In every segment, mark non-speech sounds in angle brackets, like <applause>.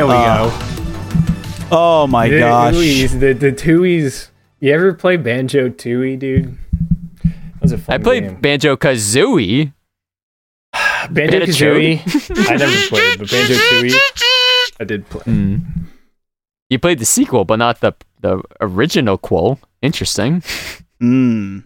There we Uh, go. Oh my The gosh. Tuies, the the Tuies. You ever play Banjo Tooie, dude? That was a fun I played game. Banjo Kazooie. <sighs> Banjo Kazooie. <laughs> I never played, but Banjo Tooie, I did play. You played the sequel, but not the the original quo. Interesting, Mm.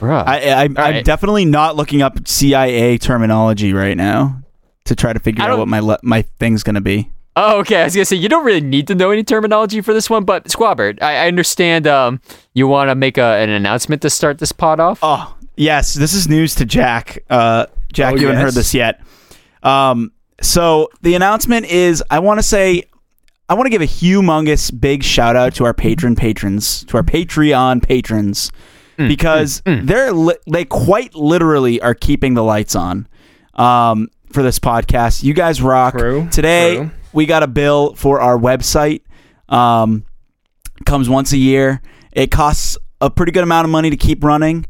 bruh. I, I, I'm right. definitely not looking up CIA terminology right now to try to figure out what my le- my thing's gonna be. Oh, okay. I was gonna say you don't really need to know any terminology for this one, but Squabbert, I, I understand. Um, you want to make a, an announcement to start this pod off. Oh yes, this is news to Jack. Uh, Jack, Oh, you haven't heard this yet. Um, so the announcement is, I want to say, I want to give a humongous big shout out to our patron patrons, to our Patreon patrons, Mm, because they're li- they quite literally are keeping the lights on. Um, for this podcast, you guys rock. True, Today true. we got a bill for our website. Um, comes once a year. It costs a pretty good amount of money to keep running.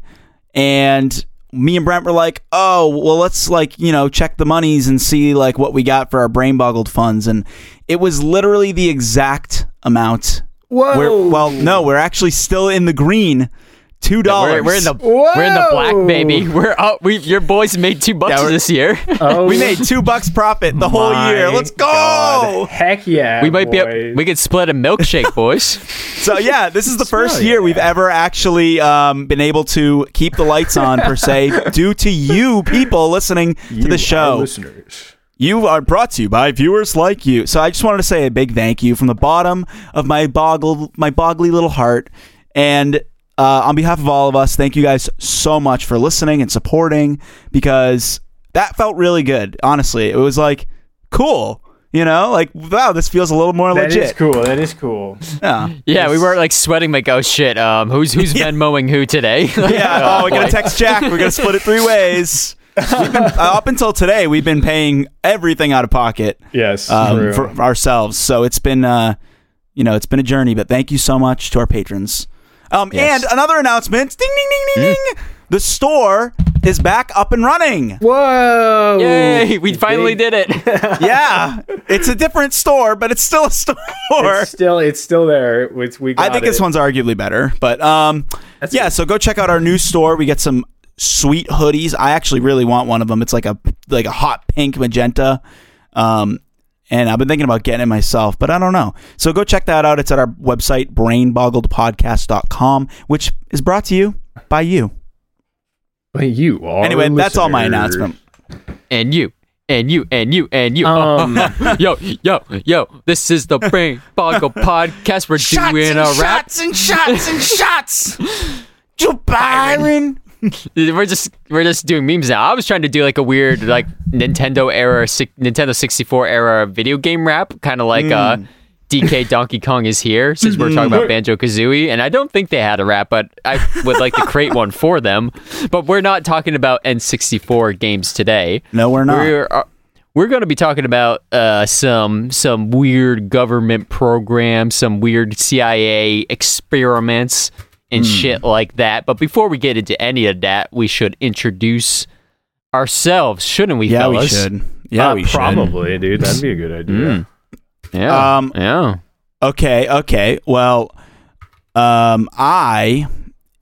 And me and Brent were like, "Oh, well, let's like you know check the monies and see like what we got for our brain boggled funds." And it was literally the exact amount. Whoa! We're, well, no, we're actually still in the green. Two dollars. We're, we're in the we're in the black, baby. We're up. We your boys made two bucks Yeah, this year. <laughs> oh, we made two bucks profit the whole year. Let's go. God. Heck yeah! we might be. Up, we could split a milkshake, boys. <laughs> So yeah, this is the first Hell year yeah. we've ever actually um, been able to keep the lights on per se, <laughs> due to you people listening to the show. listeners. You are brought to you by viewers like you. So I just wanted to say a big thank you from the bottom of my boggle, my boggly little heart, and uh, on behalf of all of us, thank you guys so much for listening and supporting because that felt really good. Honestly, it was like cool. You know, like wow, this feels a little more That is legit. cool. That is cool. Yeah. Yeah, we weren't like sweating like oh shit. Um, who's who's <laughs> Venmoing who today? <laughs> Yeah. Oh, we're gonna text Jack. We're gonna split it three ways. Been, uh, up until today, we've been paying everything out of pocket Yes, um, true. for, for ourselves. So it's been, uh, you know, it's been a journey. But thank you so much to our patrons. Um, Yes. and another announcement: ding, ding, ding, ding, ding. The store is back up and running. Whoa! Yay! We finally Big- did it. <laughs> yeah, it's a different store, but it's still a store. It's still, it's still there. It's, we I got think this one's arguably better, but um, That's yeah. good. So go check out our new store. We get some sweet hoodies. I actually really want one of them. It's like a like a hot pink magenta. Um, and I've been thinking about getting it myself, but I don't know. So go check that out. It's at our website, brainboggledpodcast.com, which is brought to you by you. But you are Anyway, that's all my announcement. and you. And you and you and you. Um. <laughs> yo, yo, yo! This is the Brain Boggle Podcast. We're doing a rap. and shots and shots. <laughs> Joe Byron. <laughs> We're just we're just doing memes now. I was trying to do like a weird like Nintendo era, si- Nintendo 64 era video game rap, kind of like uh, DK <laughs> Donkey Kong is here. Since we're talking about Banjo Kazooie, and I don't think they had a rap, but I would like to create one for them. But we're not talking about N64 games today. No, we're not. We're uh, we're going to be talking about uh, some some weird government programs, some weird CIA experiments and shit like that. But before we get into any of that, we should introduce ourselves, shouldn't we, yeah, we should. Yeah, Uh, we should. probably, dude. That'd be a good idea. Mm. Yeah. Um, yeah. Okay, okay. Well, um, I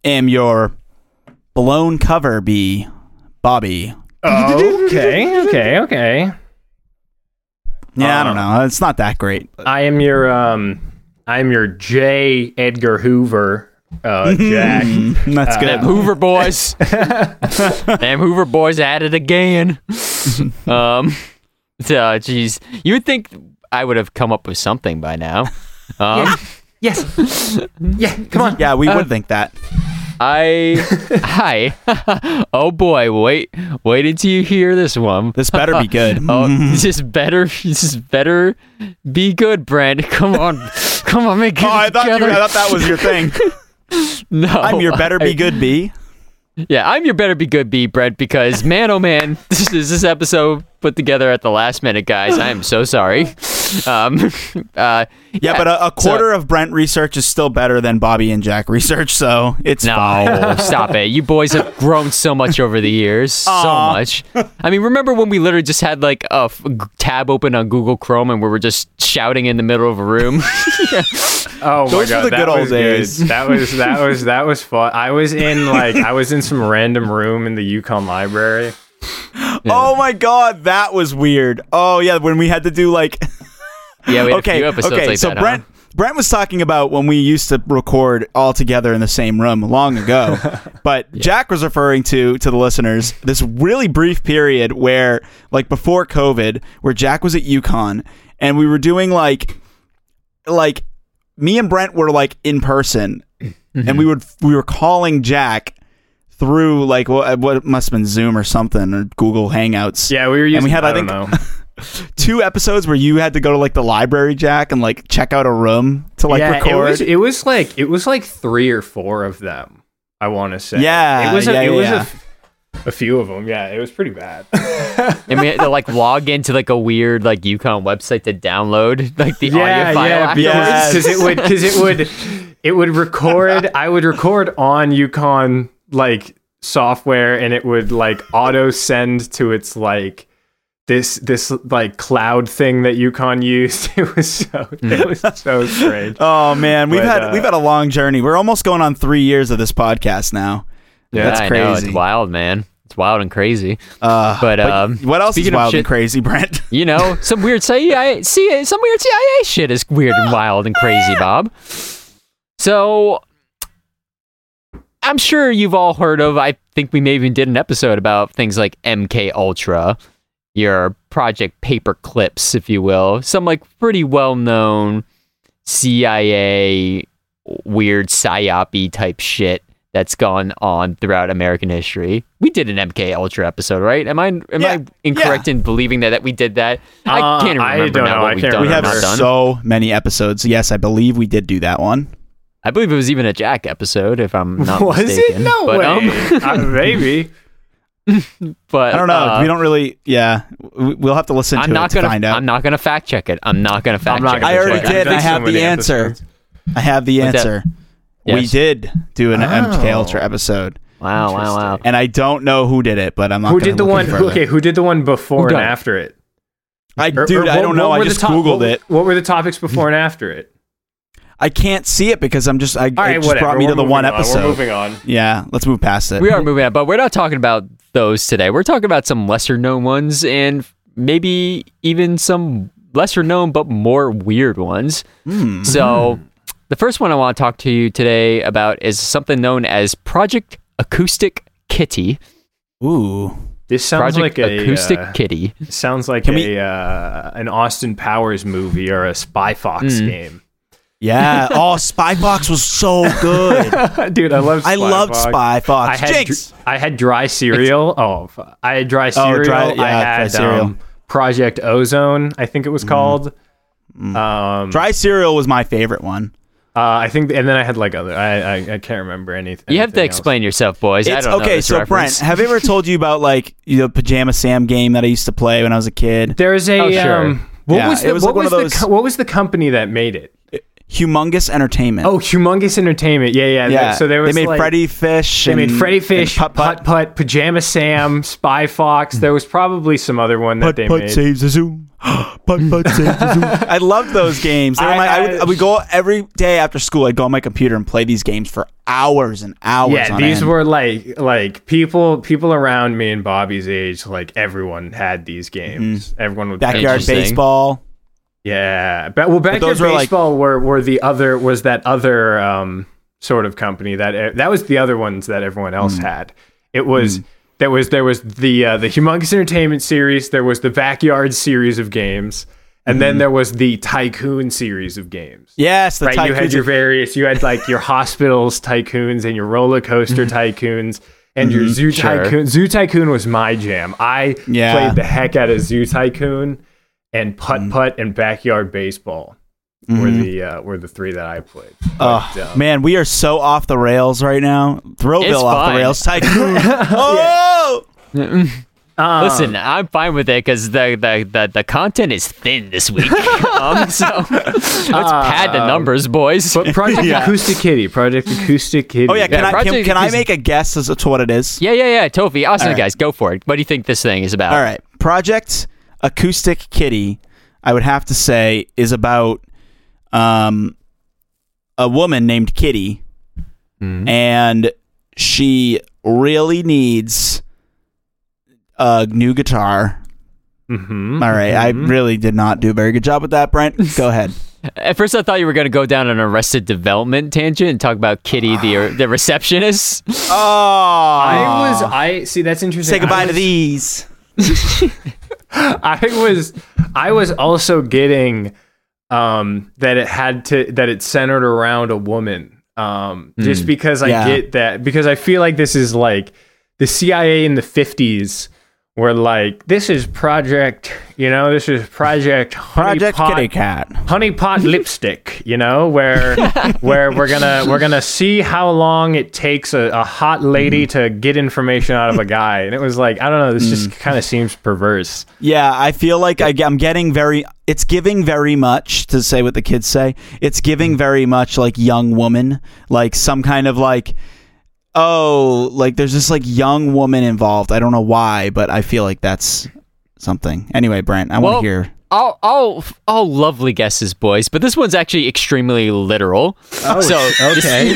am your blown cover bee, Bobby. okay, okay, okay. Yeah, I don't Uh, know. It's not that great. but- I am your um, I am your J. Edgar Hoover, uh, <laughs> Jack. That's Uh, good. Them Hoover boys. <laughs> Them Hoover boys at it again. <laughs> um, so, jeez, you would think I would have come up with something by now. Um, yes. Yeah. Come on. yeah, we would think that. I hi. oh boy, wait, wait until you hear this one. This better be good. Oh, this is better. This better. Be good, Brent. Come on, come on, make it Oh, I thought, you. I thought that was your thing. <laughs> no, I'm your better be good bee. Yeah, I'm your better be good bee, Brent, because man, oh man, <laughs> this is this episode put together at the last minute, guys. I am so sorry. um, <laughs> uh, Yeah, but a, a so- quarter of Brent research is still better than Bobby and Jack research, so it's fine. No, <laughs> stop it. You boys have grown so much over the years. So much. I mean, remember when we literally just had like a f- tab open on Google Chrome and we were just shouting in the middle of a room? <laughs> Oh Those my were god, the that good old was good. days. That was that was that was fun. I was in like I was in some random room in the UConn library. Oh my god, that was weird. Oh yeah, when we had to do like <laughs> yeah, we had a okay, few episodes okay. like so that. Brent huh? Brent was talking about when we used to record all together in the same room long ago. <laughs> but Jack was referring to to the listeners this really brief period where like before COVID, where Jack was at UConn and we were doing like like me and Brent were like in person Mm-hmm. and we would we were calling Jack through like what, what must have been Zoom or something or Google Hangouts. Yeah, we were using. And we had, I, I don't think- know. <laughs> Two episodes where you had to go to like the library, Jack, and like check out a room to like yeah, record. it was it was like it was like three or four of them. I want to say. Yeah, it was a, yeah, it was yeah. a f- a, few of them. Yeah, it was pretty bad. and we had to like log into like a weird like UConn website to download <laughs> like the audio file. yeah, afterwards. Yes. because it would because it would it would record. I would record on UConn like software, and it would like auto send to its like this this like cloud thing that UConn <laughs> used. It was so it was so strange. <laughs> oh man, we've But, had uh, we've had a long journey. We're almost going on three years of this podcast now. Yeah, that's I know, crazy. it's wild, man. It's wild and crazy. Uh, But, um, what else is speaking of wild and crazy, Brent? <laughs> You know, some weird CIA, CIA, some weird CIA shit is weird and wild and crazy, Bob. So, I'm sure you've all heard of. I think we maybe even did an episode about things like MK Ultra, your Project Paper Clips, if you will. Some like pretty well known CIA weird psyopy type shit that's gone on throughout American history. We did an MK Ultra episode, right? Am I am Yeah, I incorrect in believing that that we did that? Uh, I can't I remember don't now know. what I we've can't done we have not done. so many episodes. Yes, I believe we did do that one. I believe it was even a Jack episode, if I'm not was mistaken. it? No but, way. Um, <laughs> Uh, maybe. <laughs> but I don't know. uh, we don't really. Yeah, we- we'll have to listen I'm to not it gonna. find out. I'm not gonna fact check it. I'm not gonna fact not check. gonna I already check. did, and I I've the answer. I have the What's that? answer. We did do an MK Oh. Ultra episode, Wow! Wow! Wow! and I don't know who did it, but I'm not. Who did the look one? further. okay, who did the one before and after it? I, Or- dude, or I don't know. what I just top- googled what, it. What were the topics before and after it? I can't see it because I'm just. I, All it just whatever. brought me We're to the one on. episode. We're moving on. Yeah, let's move past it. We are moving on, but we're not talking about those today. We're talking about some lesser known ones and maybe even some lesser known but more weird ones. Hmm. So, the first one I want to talk to you today about is something known as Project Acoustic Kitty. Ooh. This sounds Project like a Acoustic uh, Kitty. sounds like Can a we- uh, an Austin Powers movie or a Spy Fox Mm. game. Yeah. oh, Spy Fox was so good. <laughs> Dude, I love. Spy I loved Fox. Spy Fox. I had Jinx. dr- I had dry cereal. Oh, I had dry cereal. dry- I yeah, dry cereal. Um, Project Ozone. I think it was called. Um, Dry cereal was my favorite one. uh, I think, and then I had like other. I I, I can't remember anything. You have to anything else. explain yourself, boys. I don't know okay, so reference. Brent, have I ever told you about like the Pajama Sam game that I used to play when I was a kid? There's a. Oh, sure. um, what Yeah, was the, it was what like one was of the those- co- what was the company that made it? Humongous Entertainment. Oh, Humongous Entertainment. Yeah, yeah. yeah. So there was they made like, Freddy Fish. They made Freddy Fish, Putt Putt Putt, Pajama Sam, Spy Fox. There was probably some other one that Putt they Putt made. saves the zoo. <gasps> Putt Putt saves the zoo. <laughs> I loved those games. They were I- my- I, would, I- I would go every day after school. I'd go on my computer and play these games for hours and hours. yeah, on these end. were like like people people around me and Bobby's age. Like everyone had these games. Mm. Everyone would backyard Interesting. baseball. Yeah, but well, backyard those were, like- baseball were were the other was that other um sort of company that eh, that was the other ones that everyone else mm. had. It was mm. there was there was the uh, the humongous entertainment series. There was the backyard series of games, and then mm. there was the tycoon series of games. Yes, the Right, you had your various. You had like your <laughs> hospitals tycoons and your roller coaster mm-hmm. tycoons and your mm-hmm. zoo Sure. tycoon. Zoo tycoon was my jam. I Yeah. played the heck out of zoo tycoon and putt putt and backyard baseball were the uh, were the three that I played. Oh, um, man, we are so off the rails right now. Throwville It's off the rails. Tycoon. oh, Um, Listen, I'm fine with it because the, the, the, the content is thin this week. <laughs> um, so <laughs> let's pad the numbers, boys. but Project <laughs> Yeah. Acoustic Kitty, Project Acoustic Kitty. Oh yeah, can Yeah, I can, Project can I make a guess as to what it is? yeah, yeah, yeah. Tofi, awesome, All right. guys. Go for it. What do you think this thing is about? All right. Project Acoustic Kitty, I would have to say, is about um, a woman named Kitty, Mm-hmm. and she really needs a new guitar. Mhm. All right, I really did not do a very good job with that, Brent. Go <laughs> ahead. At first, I thought you were going to go down an Arrested Development tangent and talk about Kitty, the <sighs> the receptionist. Oh, I was. I see. That's interesting. say goodbye I to these. <laughs> <laughs> I was I was also getting um, that it had to that it centered around a woman. Um, mm, just hmm. because I yeah. get that because I feel like this is like the CIA in the 50s were like, "This is Project, you know, this is Project Honey Pot, Kitty Cat, Honey Pot <laughs> Lipstick, you know, where where we're gonna we're gonna see how long it takes a, a hot lady mm. to get information out of a guy." And it was like, I don't know, this mm. just kind of seems perverse. Yeah, I feel like I, I'm getting very. It's giving very much to say what the kids say. It's giving mm. very much like young woman, like some kind of like oh, like there's this like young woman involved. I don't know why, but I feel like that's something. Anyway, Brent, I Well, want to hear. all, all, all lovely guesses, boys, but this one's actually extremely literal. Oh, so, okay.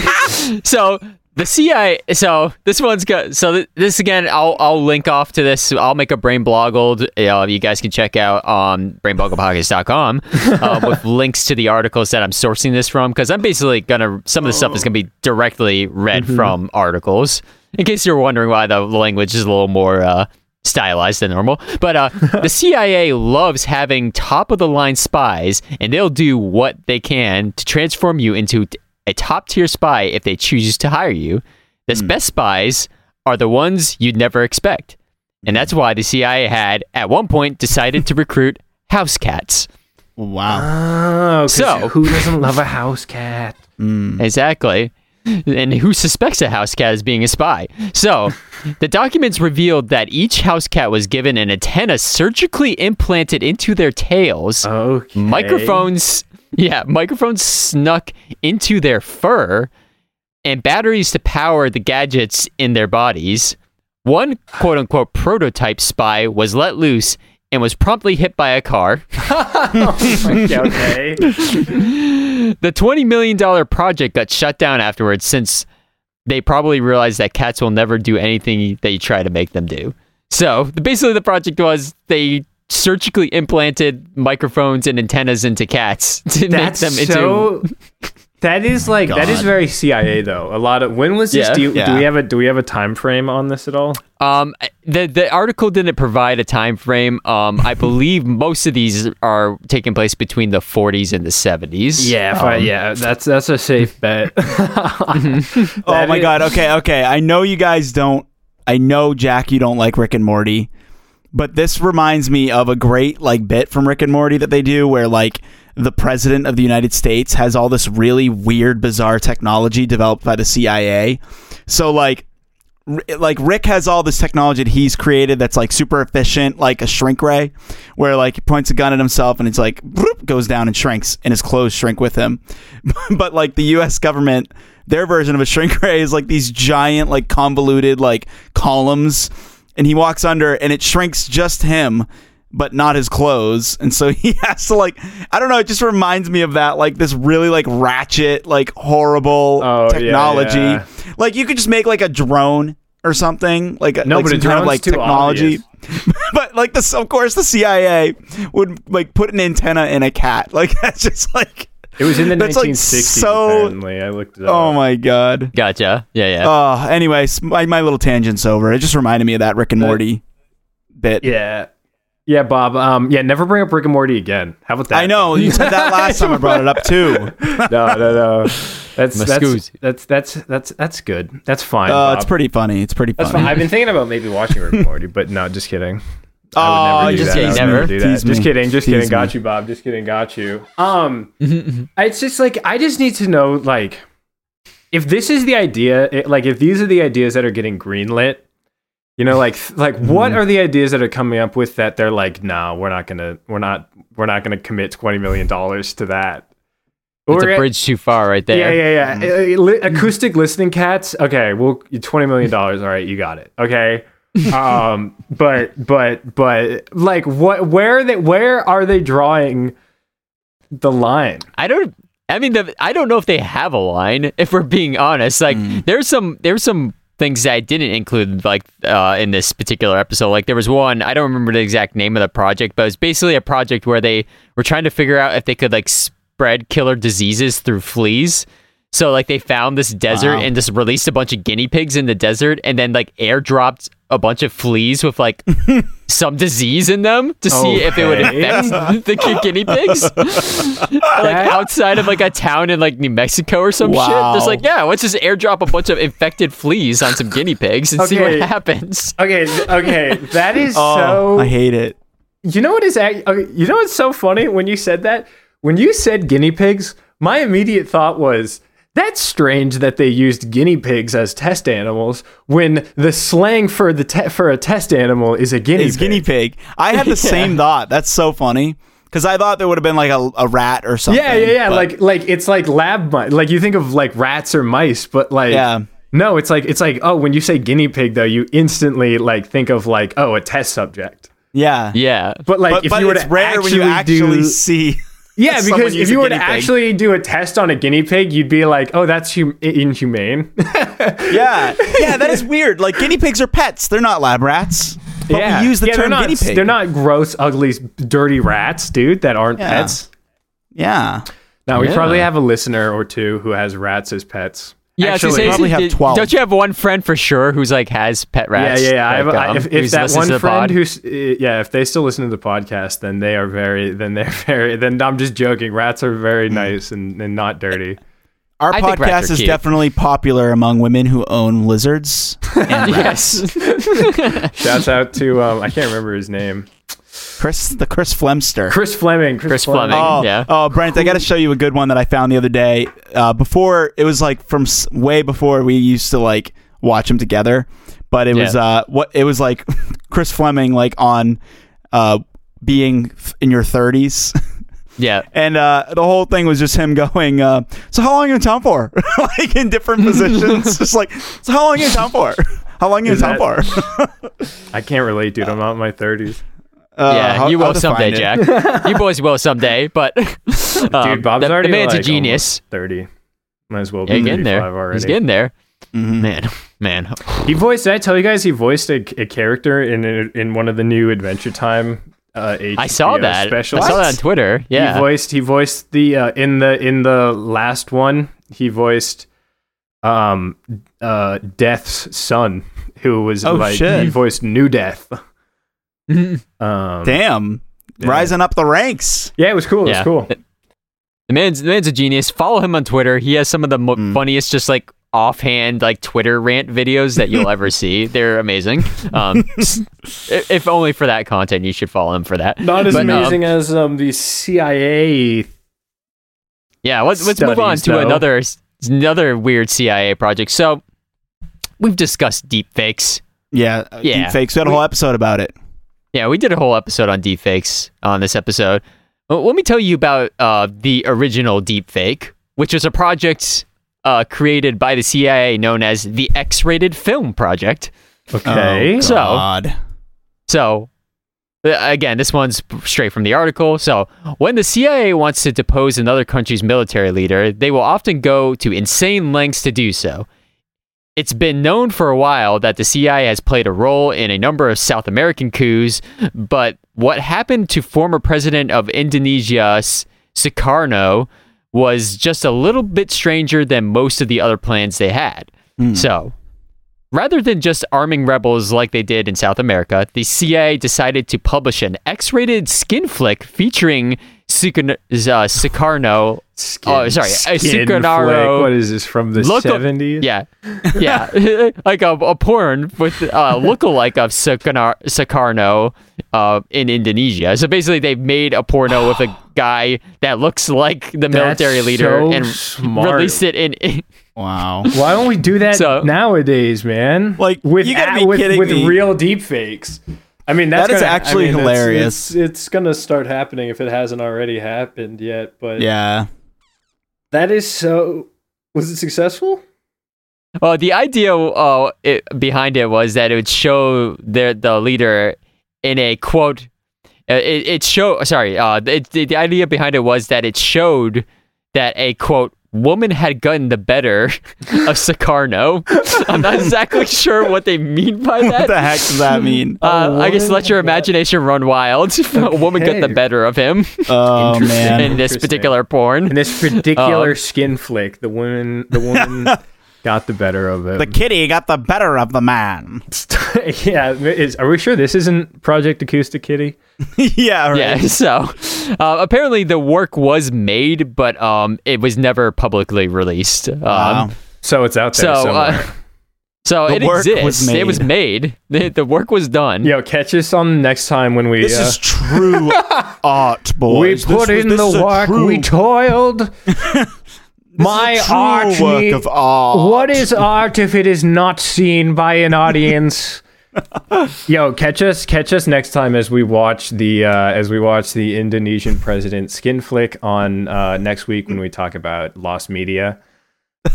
<laughs> so the CIA. So this one's good. So th- this again, I'll I'll link off to this. I'll make a brain bloggled. Uh, you guys can check out on brainbogglepodcast.com <laughs> uh, with links to the articles that I'm sourcing this from because I'm basically gonna. Some of the stuff is gonna be directly read from articles. In case you're wondering why the language is a little more. Uh, stylized than normal. But uh, the <laughs> CIA loves having top of the line spies, and they'll do what they can to transform you into a top tier spy if they choose to hire you. The hmm. best spies are the ones you'd never expect. And that's why the CIA had, at one point, decided to recruit house cats. Wow. oh 'cause So- who doesn't love a house cat hmm. Exactly. And who suspects a house cat as being a spy? So, the documents revealed that each house cat was given an antenna surgically implanted into their tails. okay Microphones, yeah, microphones snuck into their fur, and batteries to power the gadgets in their bodies. One quote unquote prototype spy was let loose and was promptly hit by a car. <laughs> okay The $20 million project got shut down afterwards since they probably realized that cats will never do anything that you try to make them do. So basically, the project was they surgically implanted microphones and antennas into cats <laughs> to that's make them into. so <laughs> that is like that is very cia though a lot of when was this Yeah. do, you, do we have a do we have a time frame on this at all Um, the the article didn't provide a time frame. Um, I believe most of these are taking place between the 40s and the 70s. Yeah, Um, I, yeah, that's that's a safe bet. <laughs> Oh my is- god. Okay, okay. I know you guys don't. I know Jack, you don't like Rick and Morty, but this reminds me of a great like bit from Rick and Morty that they do, where like the president of the United States has all this really weird, bizarre technology developed by the CIA. So like. Like Rick has all this technology that he's created that's like super efficient, like a shrink ray, where like he points a gun at himself and it's like goes down and shrinks, and his clothes shrink with him. <laughs> but like the U.S. government, their version of a shrink <laughs> ray is like these giant, like convoluted, like columns, and he walks under and it shrinks just him, but not his clothes, and so <laughs> he has to like, I don't know, it just reminds me of that, like this really like ratchet, like horrible Oh, technology. yeah. Like you could just make like a drone or something, like a- No, like but some kind of like technology. <laughs> but like this, of course, the CIA would like put an antenna in a cat. Like <laughs> that's just like It was in the That's, like, 1960s. so- apparently, I looked it up. oh my god. Gotcha. Yeah, yeah. Uh, anyways, my, my little tangent's over. It just reminded me of that Rick and That- Morty bit. Yeah, yeah, Bob. Um, yeah, never bring up Rick and Morty again. How about that? I know you said that last time I brought it up too. <laughs> no, no, no. That's that's, that's that's that's that's good. That's fine. Uh, Bob. it's pretty funny. It's pretty That's funny. fine. I've been thinking about maybe watching Rick and Morty, but no, just kidding. Oh, I would never do just kidding, never. do that. Tease Just me. kidding. Just Tease kidding. Got you, Bob. Just kidding. Got you. Um, <laughs> it's just like I just need to know, like, if this is the idea, it, like, if these are the ideas that are getting greenlit, You know, like like what are the ideas that are coming up with that they're like, no, we're not gonna, we're not, we're not gonna commit twenty million dollars to that. It's Or- a bridge too far right there. Yeah, yeah, yeah. Uh, li- acoustic listening cats. Okay, well, twenty million dollars. All right, you got it. Okay. <laughs> um, but but but like, what? Where are they? Where are they drawing the line? I don't. I mean, the, I don't know if they have a line. If we're being honest, like there's some there's some things that I didn't include like uh, in this particular episode. Like there was one I don't remember the exact name of the project, but it was basically a project where they were trying to figure out if they could like spread killer diseases through fleas. So like they found this desert Wow. and just released a bunch of guinea pigs in the desert, and then like airdropped a bunch of fleas with like <laughs> some disease in them to see if it would infect <laughs> the guinea pigs. <laughs> like outside of like a town in like New Mexico or some shit. Just like, yeah, let's just airdrop a bunch of infected fleas on some guinea pigs and see what happens. Okay, okay, that is Oh, so. I hate it. You know what is okay, uh, you know what's so funny when you said that? When you said guinea pigs, my immediate thought was that's strange that they used guinea pigs as test animals when the slang for the te- for a test animal is a guinea Is pig. guinea pig. I had the <laughs> same thought. That's so funny because I thought there would have been like a, a rat or something. yeah, yeah, yeah. but- Like like it's like lab mice. Like you think of like rats or mice, but like Yeah. No, it's like it's like oh, when you say guinea pig though, you instantly like think of like oh, a test subject. yeah, Yeah. But like But, if but you were it's to rare actually, when you actually do, see. Yeah, someone because if you were to pig. actually do a test on a guinea pig, you'd be like, "Oh, that's hum- inhumane." <laughs> Yeah, yeah, that is weird. Like guinea pigs are pets; they're not lab rats. But yeah, we use the yeah, term not, guinea pig. They're not gross, ugly, dirty rats, dude. That aren't Yeah. pets. Yeah, Now we Yeah. probably have a listener or two who has rats as pets. Yeah, I was Actually- say, Probably have 12. Don't you have one friend for sure who's like has pet rats? yeah, yeah. I have, Like, I, um, if if that one friend pod? who's, uh, yeah, if they still listen to the podcast, then they are very, then they're <laughs> very, then I'm just joking. Rats are very Hmm. nice and, and not dirty. our I podcast is cute. definitely popular among women who own lizards. <laughs> And rats. yes. <laughs> Shouts out to, um, I can't remember his name, Chris, the Chris Flemster. Chris Fleming. Chris, Chris Fleming. Oh, Yeah. oh, Brent, I got to show you a good one that I found the other day. Uh, before it was like from s- way before we used to like watch them together, but it was uh, what it was like <laughs> Chris Fleming like on uh, being f- in your thirties. <laughs> Yeah. And uh, the whole thing was just him <laughs> going, uh, "So how long are you in town for?" like in different positions, just like, "So how long are you in town for? How long are you in Is town that- for?" I can't relate, dude. I'm not in my 30s. Uh, yeah, how- you will someday. Jack. <laughs> you boys will someday, but <laughs> um, Dude, Bob's the, already the man's like, a genius. 30. Might as well be Yeah, getting there. already. He's getting there. Mhm. Man, man. He voiced. Did I tell you guys he voiced a, a character in a, in one of the new Adventure Time? Uh, I saw that. Specials. I saw that on Twitter. Yeah. He voiced. He voiced the uh, in the in the last one. He voiced um uh Death's son, who was Oh, like shit. he voiced New Death. <laughs> Um, Damn, Yeah. rising up the ranks. yeah, it was cool. It was cool. The man's the man's a genius. Follow him on Twitter. He has some of the mo- Mm. funniest, just like offhand, like Twitter rant videos that you'll ever see. <laughs> They're amazing. Um, <laughs> if only for that content, you should follow him for that. Not as But, um, amazing as um the CIA. Yeah, let's let's move on Studies, to though. another another weird CIA project. So we've discussed deepfakes. Yeah, Yeah. deepfakes. We had a whole episode about it. Yeah, we did a whole episode on deepfakes on this episode. Well, let me tell you about uh, the original deepfake, which was a project uh, created by the CIA known as the X-rated Film Project. Okay. Oh, So- God. So, uh, again, this one's straight from the article. So, when the CIA wants to depose another country's military leader, they will often go to insane lengths to do so. It's been known for a while that the CIA has played a role in a number of South American coups, but what happened to former president of Indonesia, Sukarno, was just a little bit stranger than most of the other plans they had. Hmm. So, Rather than just arming rebels like they did in South America, the CIA decided to publish an X-rated skin flick featuring Sukarno. Uh, Sukarno. Skin, Oh, sorry, a Sukarno- What is this from the seventies? Yeah, <laughs> yeah, <laughs> like a, a porn with uh, lookalike of Sukarno, Sukarno uh, in Indonesia. So basically, they've made a porno with a <gasps> guy that looks like the military leader so and smart. released it in Wow. <laughs> Why don't we do that So- nowadays, man? Like, with you gotta be with, kidding with me. real deep fakes. I mean, that's That is gonna- I actually mean, hilarious. It's, it's gonna start happening if it hasn't already happened yet. But Yeah. that is so. Was it successful? Well, the idea uh, it, behind it was that it would show the the leader in a quote. uh, It, it show sorry. Uh, it, the, the idea behind it was that it showed that a quote woman had gotten the better <laughs> of Sukarno. I'm not exactly sure what they mean by that. What the heck does that mean? Uh, I guess let your imagination run wild. <laughs> a woman got the better of him Oh <laughs> man. in this particular porn. In this particular Um, skin flick, the woman, the woman got the better of it. The kitty got the better of the man. <laughs> yeah, is, are we sure this isn't Project Acoustic Kitty? <laughs> yeah, right. Yeah, <laughs> so uh, apparently the work was made, but um, it was never publicly released. Um, Wow. So it's out there So, somewhere. uh, so The it work was exists. It was made. The, the work was done. Yo, catch us on next time when we This uh, is true art, boys. we put This in this the work, true- we toiled. This My is a true Archie, work of art. what is art if it is not seen by an audience? <laughs> Yo, catch us, catch us next time as we watch the uh, as we watch the Indonesian president skin flick on uh, next week when we talk about lost media.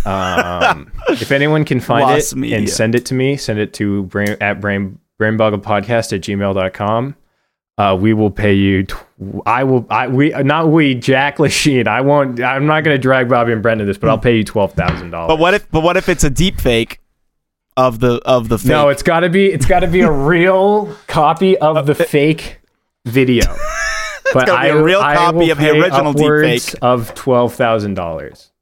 Um, <laughs> if anyone can find Lost it media. and send it to me, send it to brain at brain brainbogglepodcast at gmail.com. Uh, we will pay you. Tw- I will. I we not we. Jack <laughs> Lachine. I won't. I'm not going to drag Bobby and Brent into this, but I'll pay you twelve thousand dollars. But what if? But what if it's a deep fake of the of the fake? No, it's got to be. It's got to be a real copy of the fake video. but gotta be a real copy of the <laughs> original upwards deepfake. of twelve thousand dollars.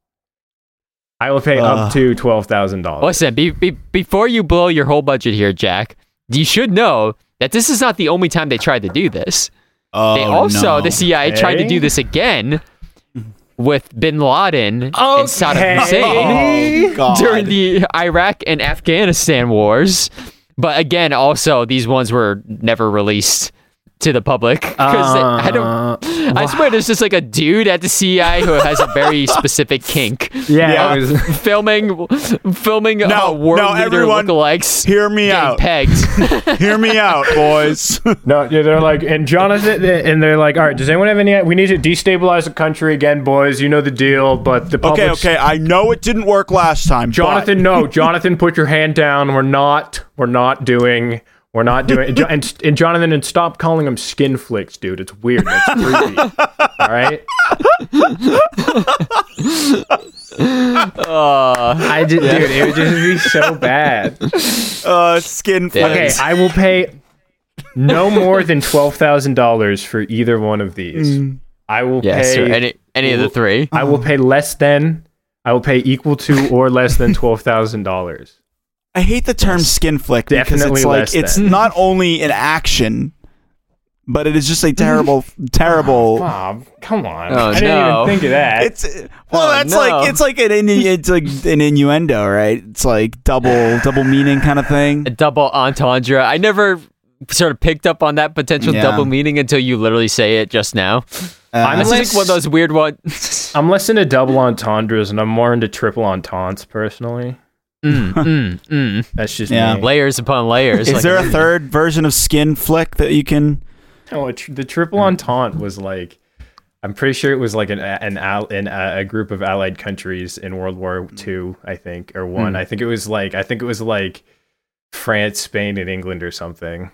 I will pay Ugh. up to twelve thousand dollars. Listen, be, be, before you blow your whole budget here, Jack, you should know that this is not the only time they tried to do this. oh, They also, no. the CIA tried to do this again with Bin Laden and Saddam oh, Hussein Oh, during the Iraq and Afghanistan wars. But again, also these ones were never released to the public because I don't. Uh, I swear, there's just like a dude at the CIA who has a very <laughs> specific kink. Yeah, Yeah. it was- <laughs> filming, filming No, uh, world no, everyone lookalikes Hear me out. pegged. <laughs> Hear me out, boys. no, yeah, they're like, and Jonathan, and they're like, all right, does anyone have any? We need to destabilize the country again, boys. You know the deal. But the public. okay, okay. I know it didn't work last time. but- Jonathan, no, Jonathan, put your hand down. We're not, we're not doing, we're not doing. Jo- and, and Jonathan, and stop calling them skin flicks, dude. It's weird. That's creepy. All right. uh, I did, dude. It would just be so bad. uh, skin Yeah. Okay. I will pay no more than twelve thousand dollars for either one of these. I will yes, pay. or any any of the three. I will pay less than. I will pay equal to or less than twelve thousand dollars. I hate the term skin flick because Definitely it's like less it's than. not only an action, but it is just a terrible, terrible. Bob, come on! Oh, I didn't no. even think of that. It's well, Oh, that's no. like it's like an it's like an innuendo, right? It's like double <sighs> double meaning kind of thing. A double entendre. I never sort of picked up on that potential Yeah. double meaning until you literally say it just now. Uh, This Unless- is like one of those weird ones. I'm less into double entendres and I'm more into triple ententes personally. Mm, mm, mm. That's just Yeah. me. Layers upon layers. is like- there a third version of skin flick that you can? No, it, the triple entente was like, I'm pretty sure it was like an an, al- an uh, a group of allied countries in World War II, I think, or one. Hmm. I think it was like I think it was like France, Spain, and England or something.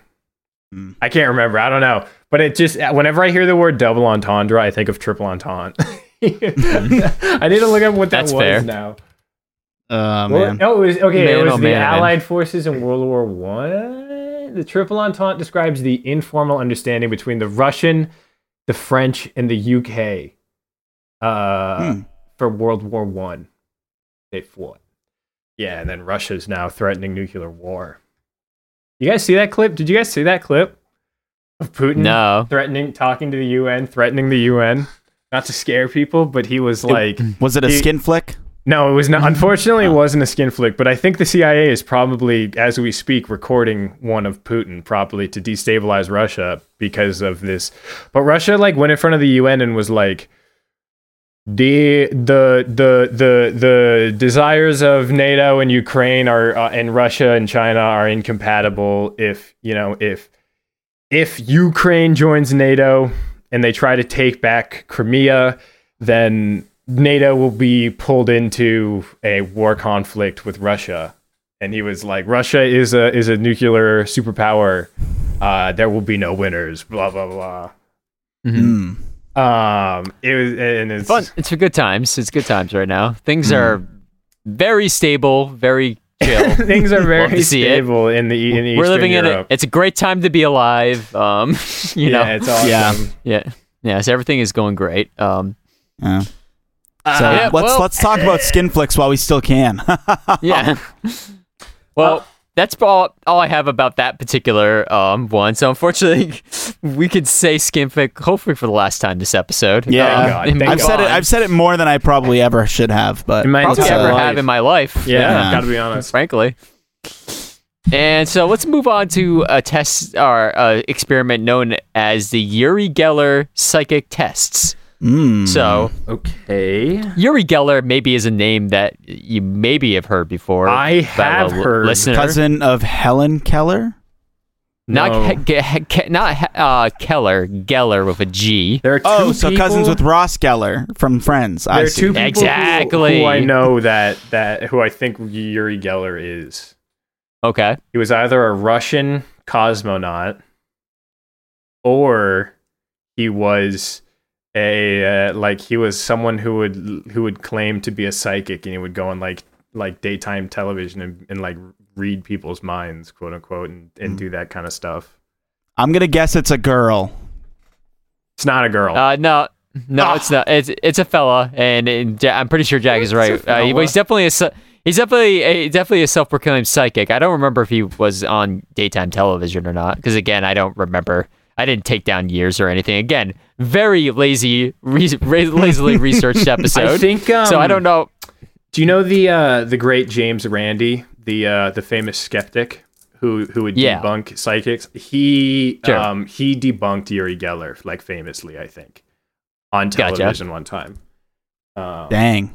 Hmm. I can't remember. I don't know. But it just whenever I hear the word double entendre, I think of triple entente. <laughs> I need to look up what that That's was fair. now. Oh Well, man, no, it was okay. Man, it was oh, the man, oh, man. Allied forces in World War One. The Triple Entente describes the informal understanding between the Russian, the French, and the UK uh, Hmm. for World War One. They fought. Yeah, and then Russia's now threatening nuclear war. You guys see that clip? Did you guys see that clip of Putin No. threatening, talking to the UN, threatening the UN? Not to scare people, but he was like, was it a he- skin flick? No, it was not. Unfortunately, it wasn't a skin flick. But I think the CIA is probably, as we speak, recording one of Putin probably to destabilize Russia because of this. But Russia like went in front of the UN and was like, the the the the the desires of NATO and Ukraine are uh, and Russia and China are incompatible. If you know if if Ukraine joins NATO and they try to take back Crimea, then NATO will be pulled into a war conflict with Russia. And he was like, Russia is a is a nuclear superpower. Uh, there will be no winners. Blah blah blah. Mm. Um, it was and it's Fun. It's for good times. It's good times right now. Things Hmm. are very stable, very chill. <laughs> things are very to see it. stable in the in Eastern We're living in it. It's a great time to be alive. Um, <laughs> you yeah, know, it's awesome. Yeah. yeah, yeah. So everything is going great. Um, Yeah. So yeah, let's well- let's talk about <laughs> skin flicks while we still can. <laughs> yeah. well, that's all, all I have about that particular um one. So unfortunately, <laughs> we could say skin flick hopefully for the last time this episode. Yeah. Um, God, I've move said it. I've said it more than I probably ever should have, but in my probably ever life. have in my life. Yeah, Yeah. gotta be honest. frankly. And so let's move on to a test or uh, experiment known as the Yuri Geller psychic tests. Mm. So Okay. Yuri Geller maybe is a name that you maybe have heard before. I have li- heard. listener. cousin of Helen Keller. not No. Ke- Ke- Ke- not uh, Keller, Geller with a G. There are two Oh, so people, cousins with Ross Geller from Friends. I There are see. two people who- Exactly. who, I know that that who I think Yuri Geller is. Okay. He was either a Russian cosmonaut or he was a uh, like he was someone who would who would claim to be a psychic and he would go on like like daytime television and, and like read people's minds quote unquote and, and do that kind of stuff I'm gonna guess it's a girl. it's not a girl Uh, no, no, Ah. it's <laughs> not. It's it's a fella, and, and I'm pretty sure Jack is It's a right. Uh, he- he's definitely a he's definitely a, definitely a self-proclaimed psychic. I don't remember if he was on daytime television or not, because again, I don't remember. I didn't take down years or anything. Again, very lazy, re- ra- lazily <laughs> researched episode. I think um, so. I don't know. Do you know the uh, the great James Randi, the uh, the famous skeptic who who would Yeah. debunk psychics? He Sure. um, he debunked Yuri Geller like famously, I think, on Gotcha. television one time. Um, Dang.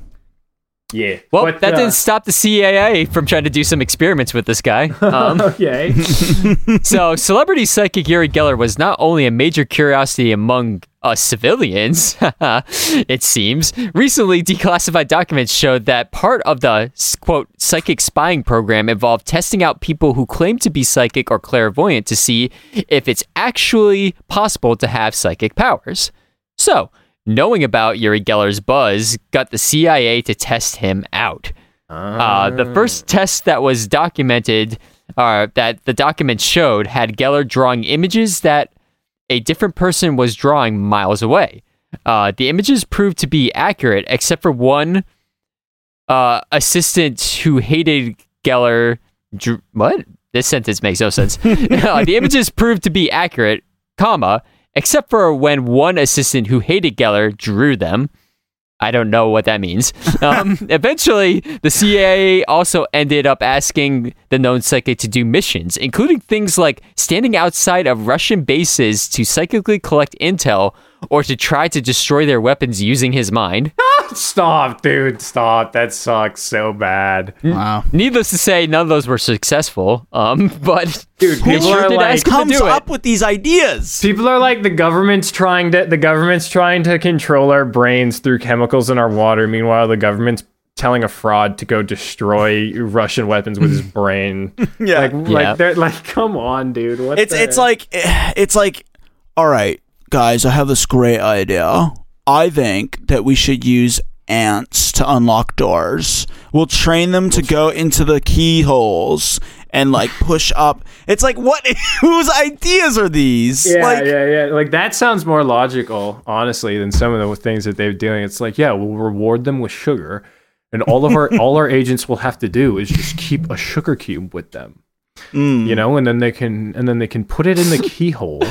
Yeah. Well, But, that uh, didn't stop the CIA from trying to do some experiments with this guy. <laughs> Um, okay. <laughs> so, celebrity psychic Yuri Geller was not only a major curiosity among us civilians, <laughs> it seems. Recently, declassified documents showed that part of the quote psychic spying program involved testing out people who claim to be psychic or clairvoyant to see if it's actually possible to have psychic powers. So, knowing about Yuri Geller's buzz got the CIA to test him out. Uh, the first test that was documented, uh, that the document showed, had Geller drawing images that a different person was drawing miles away. Uh, the images proved to be accurate, except for one uh, assistant who hated Geller. Drew- what? This sentence makes no sense. <laughs> Uh, the images proved to be accurate, comma, except for when one assistant who hated Geller drew them. I don't know what that means. <laughs> Um, eventually, the CIA also ended up asking the known psychic to do missions, including things like standing outside of Russian bases to psychically collect intel or to try to destroy their weapons using his mind. <laughs> stop, dude. Stop. That sucks so bad. Wow. Needless to say, none of those were successful. Um, <laughs> but Dude, they people sure are did like- ask to Comes do it. up with these ideas. People are like the government's trying to the government's trying to control our brains through chemicals in our water. Meanwhile, the government's telling a fraud to go destroy Russian weapons with his <laughs> brain. Yeah. Like, Yeah. like they're like, come on, dude. What It's the- it's like it's like all right, guys, I have this great idea. I think that we should use ants to unlock doors. We'll train them to go into the keyholes and like push up. It's like what <laughs> whose ideas are these? Yeah, like yeah, yeah. Like that sounds more logical, honestly, than some of the things that they're doing. It's like, yeah, we'll reward them with sugar, and all of our <laughs> all our agents will have to do is just keep a sugar cube with them, mm, you know, and then they can and then they can put it in the <laughs> keyhole,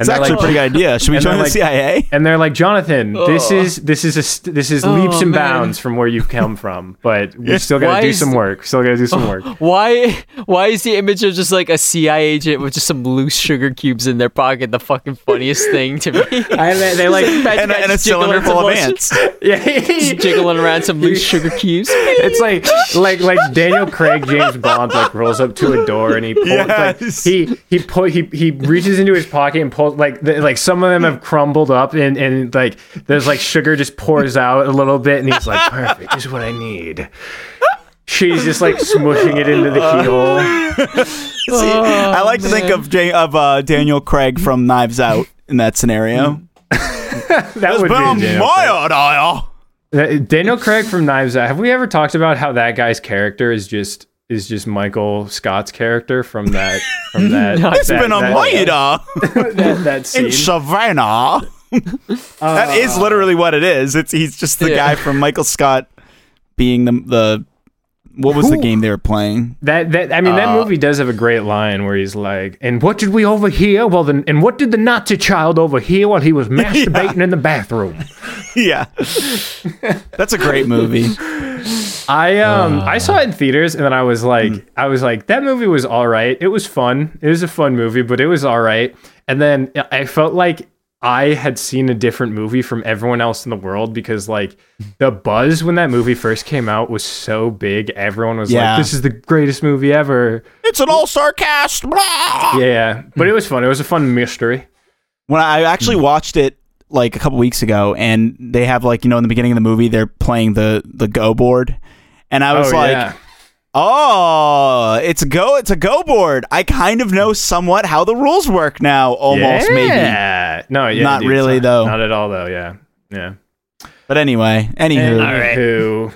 It's actually like, a pretty good idea. Should we join the like- CIA? And they're like, Jonathan, this oh. is this is a this is leaps Oh, and man. bounds from where you've come from, but we still gotta do some work. Still gotta do some work. <laughs> Why? Why is the image of just like a CIA agent with just some loose sugar cubes in their pocket the fucking funniest thing to me? <laughs> And they, they like, <laughs> And, a- and a cylinder full of ants. yeah, jiggling around some loose sugar cubes. It's like like like Daniel Craig, James Bond, like rolls up to a door and he pulls like he he put he he reaches into his pocket and pulls like the, like some of them have crumbled up and and like there's like sugar just pours out a little bit and he's like perfect, this is what I need. She's just like smushing it into the keyhole. <laughs> See, I like to think of J- of uh, Daniel Craig from Knives Out in that scenario. <laughs> That would be Been Daniel my Daniel Craig from Knives Out. Have we ever talked about how that guy's character is just is just Michael Scott's character from that from <laughs> that? It's that, been on that, my idea. <laughs> that, that scene. in Savannah. <laughs> that is literally what it is. It's he's just the Yeah. guy from Michael Scott being the the what was the game they were playing? That that I mean that Uh, movie does have a great line where he's like, "And what did we overhear? Well, then, and what did the Nazi child overhear while he was masturbating in the bathroom?" yeah, that's a great movie. I um I saw it in theaters and then I was like Hmm. I was like that movie was all right. It was fun. It was a fun movie, but it was all right. And then I felt like I had seen a different movie from everyone else in the world because like the buzz when that movie first came out was so big. Everyone was Yeah. like this is the greatest movie ever. It's an all star cast. Yeah, but it was fun. It was a fun mystery. When I actually watched it like a couple weeks ago, and they have like you know in the beginning of the movie they're playing the the Go board, and I was oh like, yeah. oh, it's a go, it's a Go board. I kind of know somewhat how the rules work now, almost maybe. Yeah. No, yeah. Not dude, really, it's though. Not at all though. Yeah. Yeah. But anyway, anywho, Anywho.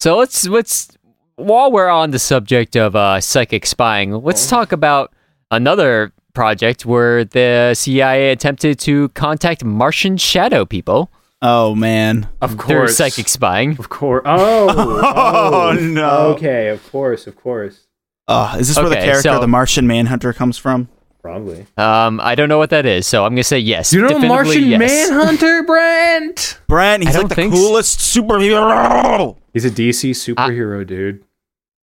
So let's let's while we're on the subject of uh, psychic spying, let's talk about another project where the CIA attempted to contact Martian shadow people oh man, Of through course. psychic spying. Of course. Oh. <laughs> Oh, no. Okay. Of course. Of course. uh, is this where the character so- the Martian Manhunter comes from? Probably. Um, I don't know what that is, so I'm gonna say yes. You know Definitively Martian yes. Manhunter, <laughs> Brent? Brent, he's like the think so. coolest superhero. He's a DC superhero, dude.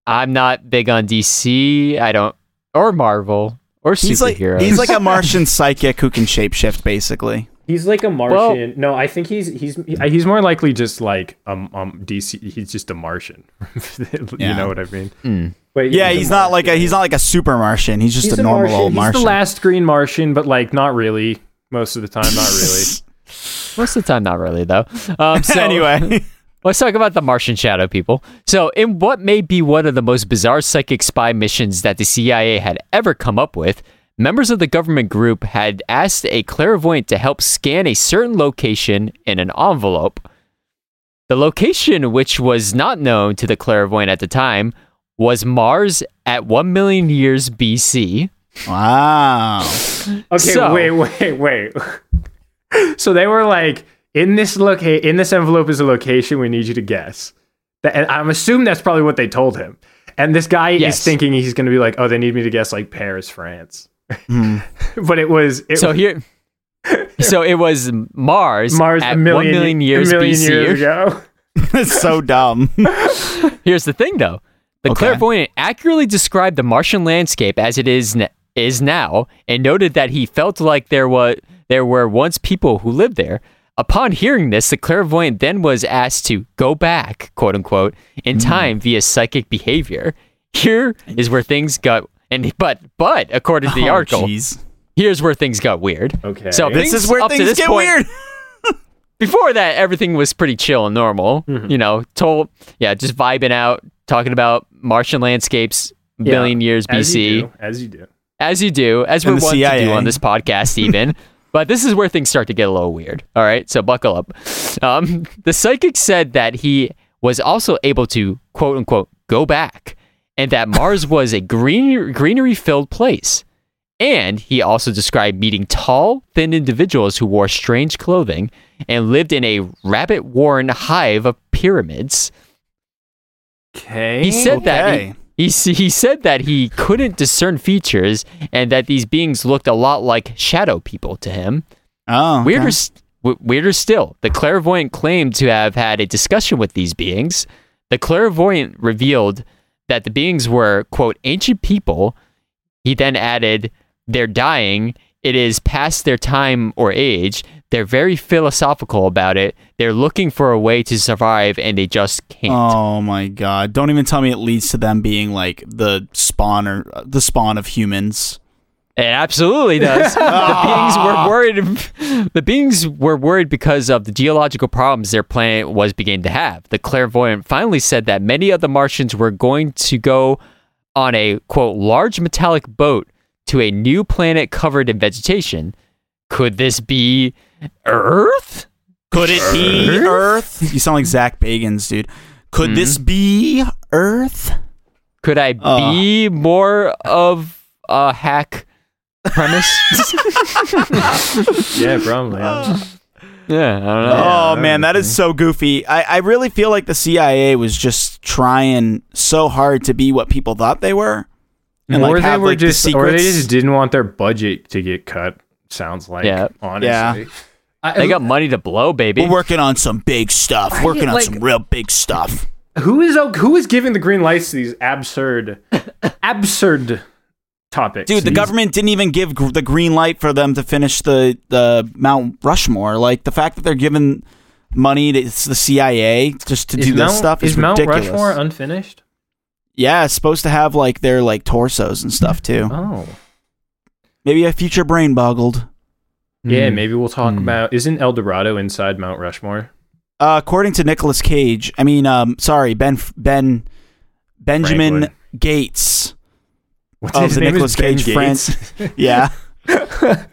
I'm not big on DC. I don't or Marvel or He's like he's like a <laughs> Martian psychic who can shapeshift, basically. He's like a Martian. no, I think he's he's he's more likely just like um um DC. He's just a Martian. <laughs> you Yeah. know what I mean? Mm. But Yeah, a he's not like a he's not like a super Martian. He's just He's a normal old He's Martian. the last green Martian, but like not really. Most of the time, not really. <laughs> Most of the time, not really though. Um, <laughs> so anyway, Let's talk about the Martian shadow people. So, in what may be one of the most bizarre psychic spy missions that the CIA had ever come up with, members of the government group had asked a clairvoyant to help scan a certain location in an envelope. The location, which was not known to the clairvoyant at the time, was Mars at 1 million years BC. wow. Okay, So- wait, wait, wait. <laughs> so they were like, in this loca- in this envelope is a location we need you to guess. And I'm assuming that's probably what they told him. And this guy Yes. is thinking he's going to be like, oh, they need me to guess like Paris, France. Hmm. <laughs> but it was it So was here. <laughs> So it was Mars, Mars at a million, 1 million years a million BC. years ago. <laughs> It's so dumb. Here's the thing, though. The Okay. clairvoyant accurately described the Martian landscape as it is n- is now, and noted that he felt like there was there were once people who lived there. Upon hearing this, the clairvoyant then was asked to go back, quote unquote, in Hmm. time via psychic behavior. Here is where things got, and but but according to the Oh, article, jeez. here's where things got weird. Okay. So This is where up to things this get point- weird. <laughs> before that, everything was pretty chill and normal. Mm-hmm. You know, told yeah, just vibing out, talking about Martian landscapes, Yeah, billion years as BC, you do, as you do. as you do, as we're the to do on this podcast, <laughs> even. but this is where things start to get a little weird. All right, so buckle up. Um, the psychic said that he was also able to quote unquote go back, and that Mars was a green greenery filled place. And he also described meeting tall, thin individuals who wore strange clothing and lived in a rabbit worn hive of pyramids. Okay. He said that he, He, he said that he couldn't discern features and that these beings looked a lot like shadow people to him. Oh, okay. Weirder, w- weirder still, the clairvoyant claimed to have had a discussion with these beings. The clairvoyant revealed that the beings were, quote, ancient people. He then added, they're dying. It is past their time or age. They're very philosophical about it. They're looking for a way to survive and they just can't. Oh my god! Don't even tell me it leads to them being like the spawn or the spawn of humans. It absolutely does. <laughs> the beings were worried. The beings were worried because of the geological problems their planet was beginning to have. The clairvoyant finally said that many of the Martians were going to go on a quote large metallic boat to a new planet covered in vegetation. Could this be Earth? Could it be Earth? You sound like Zak Bagans, dude. Could this be Earth? Could I Uh. be more of a hack premise? <laughs> Yeah, probably. yeah. yeah, I don't know. oh that man, would that so goofy. I, I really feel like the CIA was just trying so hard to be what people thought they were. And or like they have, were like, the just, or they just didn't want their budget to get cut. Sounds like, Yeah. honestly. Yeah. I- They got money to blow, baby. We're working on some big stuff. Working on like- some real big stuff. who is who is giving the green lights to these absurd, absurd topics? Dude, the These- government didn't even give gr- the green light for them to finish the the Mount Rushmore. Like the fact that they're giving money to s- the CIA just to do Mount, this stuff is, is Mount ridiculous. Rushmore unfinished? yeah, it's supposed to have like their like torsos and stuff too. Oh, Maybe a future brain boggled. yeah. Hmm. Maybe we'll talk Hmm. about. Isn't El Dorado inside Mount Rushmore? Uh, according to Nicolas Cage, I mean, um, sorry, Ben Ben Benjamin Franklin. Gates. What's Of his the name? Nicolas is Ben Cage Gates? <laughs> Yeah. <laughs>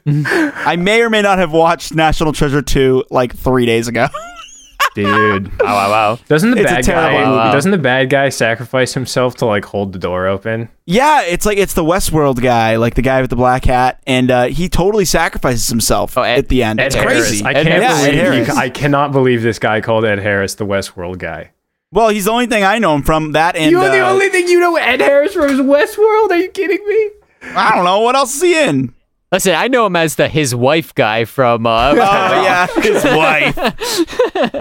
I may or may not have watched National Treasure 2 like three days ago. <laughs> Dude, Wow, wow, wow. doesn't the It's bad terrible guy? movie. Doesn't the bad guy sacrifice himself to like hold the door open? yeah, it's like it's the Westworld guy, like the guy with the black hat, and uh, he totally sacrifices himself Oh, Ed- at the end. Ed it's Harris. crazy. I can't Harris. Yeah, Ed believe. Harris. I cannot believe this guy called Ed Harris the Westworld guy. Well, he's the only thing I know him from that, and You're the uh, only thing you know Ed Harris from is Westworld. Are you kidding me? I don't know what else is he in. Listen, I know him as the his wife guy from. Uh, Oh <laughs> yeah, <laughs> his wife.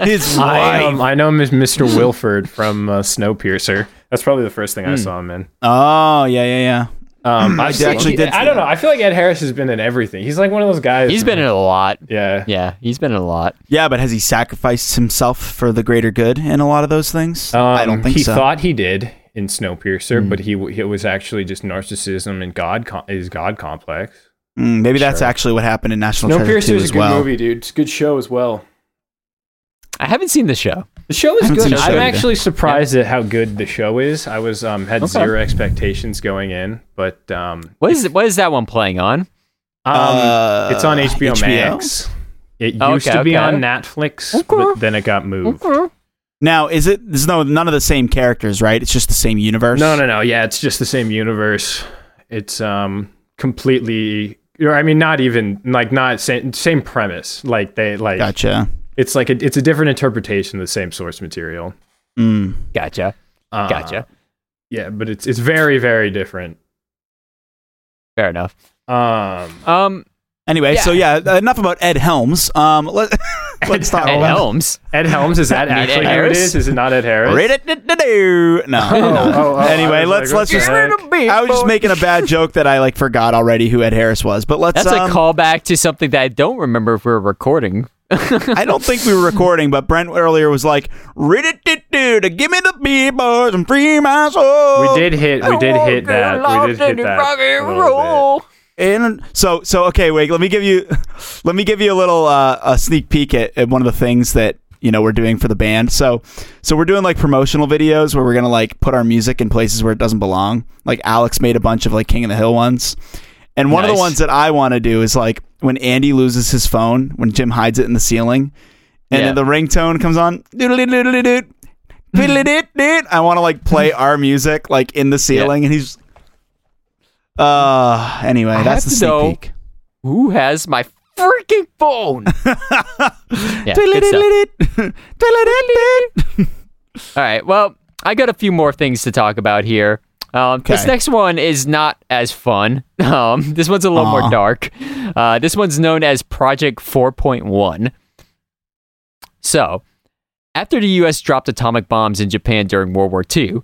His <laughs> I, wife. um, I know him as Mr. Wilford from uh, Snowpiercer. That's probably the first thing I saw him in. oh yeah, yeah, yeah. Um, I've actually did I don't know. I feel like Ed Harris has been in everything. He's like one of those guys. he's been in a lot. Yeah. Yeah, he's been in a lot. Yeah, but has he sacrificed himself for the greater good in a lot of those things? Um, I don't think so. he so. thought he did in Snowpiercer, but he it was actually just narcissism and God com- his God complex. Mm, maybe that's Sure. actually what happened in National Treasure Snowpiercer 2 is as a good well. movie, dude. It's a good show as well. I haven't seen the show. The show is haven't good. show I'm either. actually surprised at how good the show is. I was um had Okay. zero expectations going in, but um What is what is that one playing on? um Uh, it's on HBO, HBO? Max. It used Okay, to be okay. on Netflix, Okay. but then it got moved. Now, is it? There's no none of the same characters, right? It's just the same universe. No, no, no. Yeah, it's just the same universe. It's um completely. Or I mean, not even like not same same premise. Like they like Gotcha. It's like a, it's a different interpretation of the same source material. Mm. Gotcha. Uh, Gotcha. Yeah, but it's it's very very different. Fair enough. Um, Um, Anyway, so yeah, enough about Ed Helms. Um, let, <laughs> let's talk about Ed about Helms. Ed Helms is that <laughs> actually who it Harris? is? Is it not Ed Harris? No. Oh, <laughs> no. oh, oh, anyway, let's like, let's just. heck? I was just making a bad joke that I like forgot already who Ed Harris was, but let's. That's um, a callback to something that I don't remember if we were recording. I don't think we were recording, but Brent earlier was like, "Read it, to give me the beatbox and free my soul." We did hit. We did hit that. We did hit that. And so, so okay, wait. Let me give you, <laughs> let me give you a little uh, a sneak peek at, at one of the things that you know we're doing for the band. So, so we're doing like promotional videos where we're gonna like put our music in places where it doesn't belong. Like Alex made a bunch of like King of the Hill ones, and one of the ones that I want to do is like when Andy loses his phone when Jim hides it in the ceiling, and Yeah. then the ringtone comes on. I want to like play <laughs> our music like in the ceiling, and he's. Uh, anyway, I that's the sneak peek. Who has my freaking phone? <laughs> yeah. All right. Well, I got a few more things to talk about here. Um, This next one is not as fun. <laughs> Um, this one's a little Aw. more dark. Uh, this one's known as Project 4.1. So, after the U.S. dropped atomic bombs in Japan during World War II,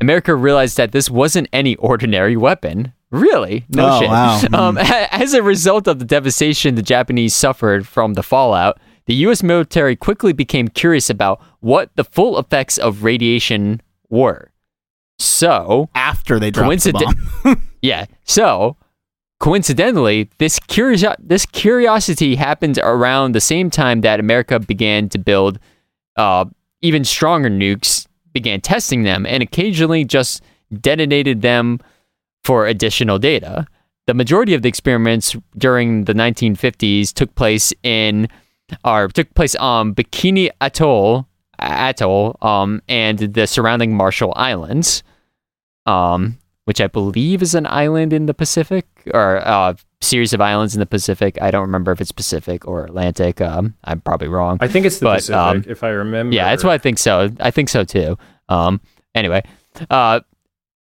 America realized that this wasn't any ordinary weapon. Really? No Oh, shit. wow. <laughs> Um, <laughs> as a result of the devastation the Japanese suffered from the fallout, the U.S. military quickly became curious about what the full effects of radiation were. So, After they dropped the bomb. <laughs> <laughs> yeah. So, coincidentally, this curio- this curiosity happened around the same time that America began to build uh, even stronger nukes, began testing them, and occasionally just detonated them for additional data. The majority of the experiments during the 1950s took place in or took place on Bikini Atoll, Atoll, um, and the surrounding Marshall Islands, um, which I believe is an island in the Pacific or a series of islands in the Pacific. I don't remember if it's Pacific or Atlantic. Um, I'm probably wrong. I think it's the But, Pacific, um, if I remember. Yeah, that's what I think so. I think so too. Um, anyway, uh,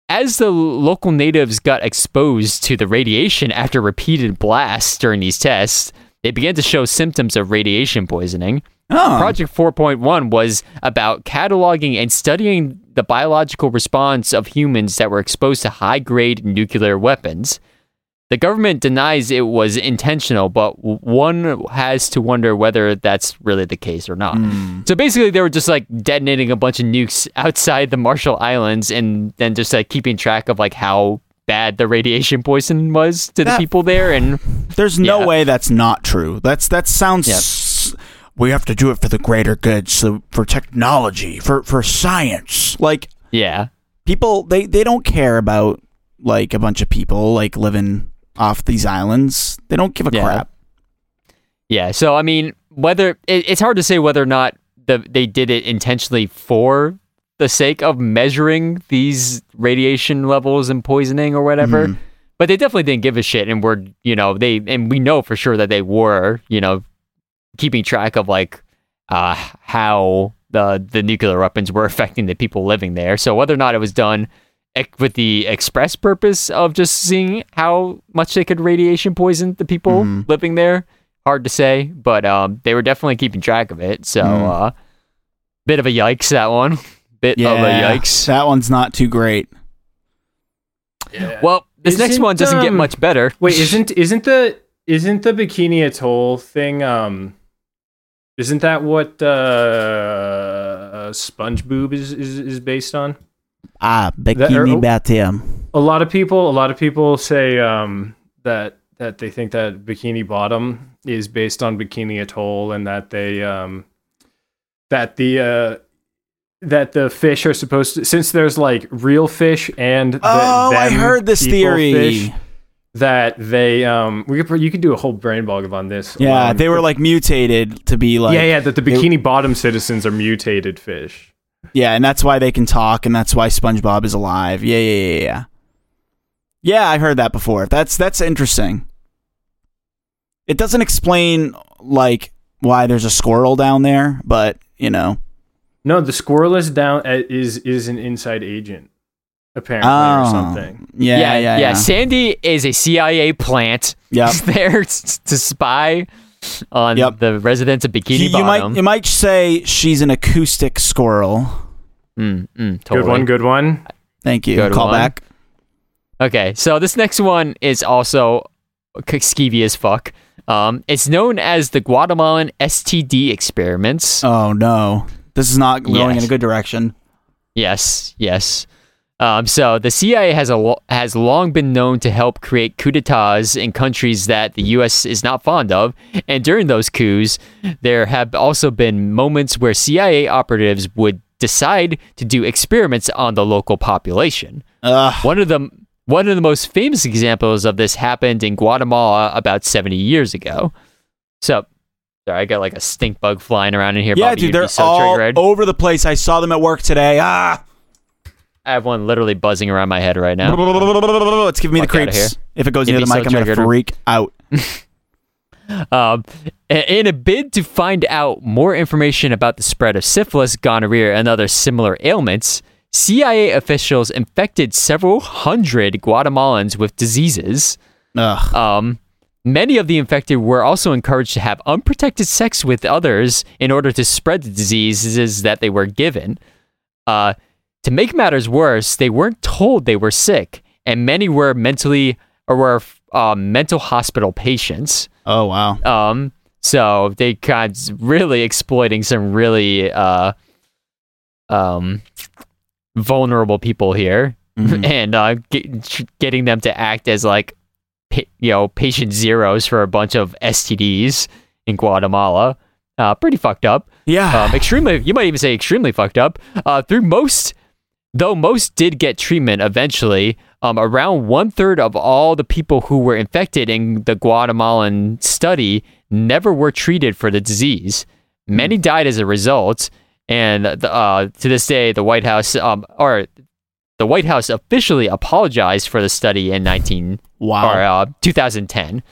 as the local natives got exposed to the radiation after repeated blasts during these tests, they began to show symptoms of radiation poisoning. Oh. Project 4.1 was about cataloging and studying the biological response of humans that were exposed to high grade nuclear weapons. The government denies it was intentional, but one has to wonder whether that's really the case or not. Hmm. So basically, they were just like detonating a bunch of nukes <laughs> outside the Marshall Islands and then just like keeping track of like how bad the radiation poison was to the people there. And There's no Yeah. way that's not true. That's that sounds. s- We have to do it for the greater good, so for technology, for for science. Like yeah, people, they they don't care about like a bunch of people like living off these islands. They don't give a Yeah. crap. Yeah. So I mean, whether it, it's hard to say whether or not the they did it intentionally for the sake of measuring these radiation levels and poisoning or whatever. Mhm. But they definitely didn't give a shit, and were you know they and we know for sure that they were you know keeping track of like uh how the the nuclear weapons were <laughs> affecting the people living there. So whether or not it was done ec- with the express purpose of just seeing how much they could radiation poison the people Mhm. living there, hard to say. But um, they were definitely keeping track of it. So Mm. uh, bit of a yikes that one. <laughs> Bit of a yikes. That one's not too great. Well, this next Isn't, one doesn't get um, much better. Wait, isn't isn't the isn't the Bikini Atoll thing? Um, isn't that what uh, SpongeBob is, is is based on? Ah, bikini bathtub. A lot of people, a lot of people say um, that that they think that Bikini Bottom is based on Bikini Atoll, and that they um, that the uh, that the fish are supposed to since there's like real fish and the, Oh, I heard this theory. fish, that they um we could you could do a whole brain bog on this. Yeah, Um, they were like mutated to be like yeah, yeah, that the Bikini Bottom citizens are mutated fish. Yeah, and that's why they can talk, and that's why SpongeBob is alive. Yeah, yeah, yeah, yeah. Yeah, I heard that before. That's that's interesting. It doesn't explain like why there's a squirrel down there, but you know. No, the squirrel is down uh, is is an inside agent apparently Oh, or something. Yeah, yeah, yeah. yeah. Sandy is a CIA plant Yep. <laughs> there to spy on Yep. the residents of Bikini You, you might you might say she's an acoustic squirrel. Mm, mm, totally. Good one, good one. Thank you. Good Call one. back. Okay, so this next one is also k- skeevy as fuck. Um, it's known as the Guatemalan STD experiments. Oh no, this is not going in a good direction. Yes, yes. Um, so the CIA has a has long been known to help create coups d'états in countries that the U.S. is not fond of, and during those coups, there have also been moments where CIA operatives would decide to do experiments on the local population. Ugh. One of the one of the most famous examples of this happened in Guatemala about 70 years ago. So, sorry, I got like a stink bug flying around in here. Yeah, Bobby, dude, they're so all triggered. over the place. I saw them at work today. Ah. I have one literally buzzing around my head right now. <laughs> It's giving me the Fuck creeps. here. If it goes You'd near the so mic, I'm gonna freak out. <laughs> <laughs> Um, in a bid to find out more information about the spread of syphilis, gonorrhea, and other similar ailments, CIA officials infected several hundred Guatemalans with diseases. Ugh. Um, many of the infected were also encouraged to have unprotected sex with others in order to spread the diseases that they were given. Uh, to make matters worse, they weren't told they were sick, and many were mentally or were uh, mental hospital patients. Oh wow. Um, so they kind of really exploiting some really uh, um, vulnerable people here, Mhm. <laughs> and uh, get, getting them to act as like you know patient zeros for a bunch of STDs in Guatemala. Uh, pretty fucked up. Yeah. Um, extremely, you might even say extremely fucked up. Uh, through most, though most did get treatment eventually, um, around one third of all the people who were infected in the Guatemalan study never were treated for the disease. Many died as a result, and the, uh, to this day, the White House, um, or the White House officially apologized for the study in 19 wow. or uh, 2010.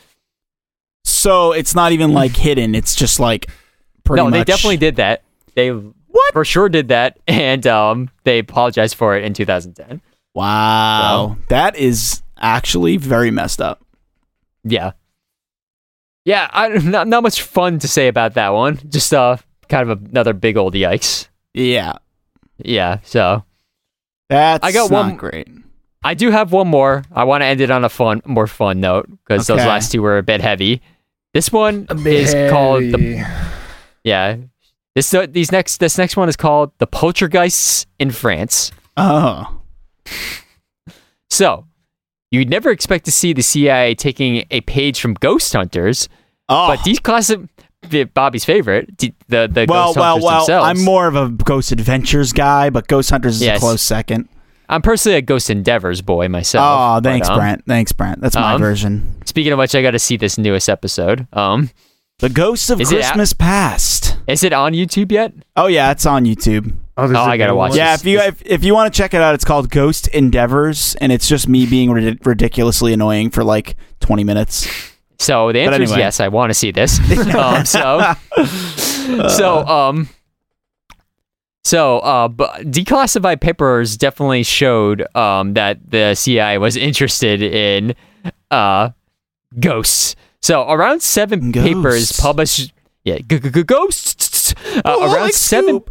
So it's not even like hidden. It's just like pretty no, they definitely did that. They What? for sure did that, <laughs> and um, they apologized for it in 2010. Wow. That is actually very messed up. Yeah, yeah. I <laughs> not not much fun to say about that one. Just uh, kind of another big old yikes. Yeah. Yeah. So That's I got not one- great. I do have one more. I want to end it on a fun, more fun note because those last two were a bit heavy. This one is called the yeah. This uh, these next this next one is called the Poltergeists in France. Oh. So, you'd never expect to see the CIA taking a page from Ghost Hunters, Oh. but these classic Bobby's favorite, the the well, Ghost well, Hunters well. themselves. I'm more of a Ghost Adventures guy, but Ghost Hunters is Yes. a close second. I'm personally a Ghost Endeavors boy myself. Oh, but, thanks, um, Brent. Thanks, Brent. That's my um, version. Speaking of which, I got to see this newest episode. Um, The Ghosts of is it out- Christmas Past. is it on YouTube yet? Oh yeah, it's on YouTube. Oh, there's Oh, a I gotta new watch one. it. Yeah, if you if, if you want to check it out, it's called Ghost Endeavors, and it's just me being rid- ridiculously annoying for like 20 minutes. So the answer is anyway. yes. I want to see this. <laughs> <laughs> um, so, so um, so uh, but declassified papers definitely showed um that the CIA was interested in uh ghosts. So around seven papers published. Yeah, g- g- g- ghosts. Uh, Oh, around like seven.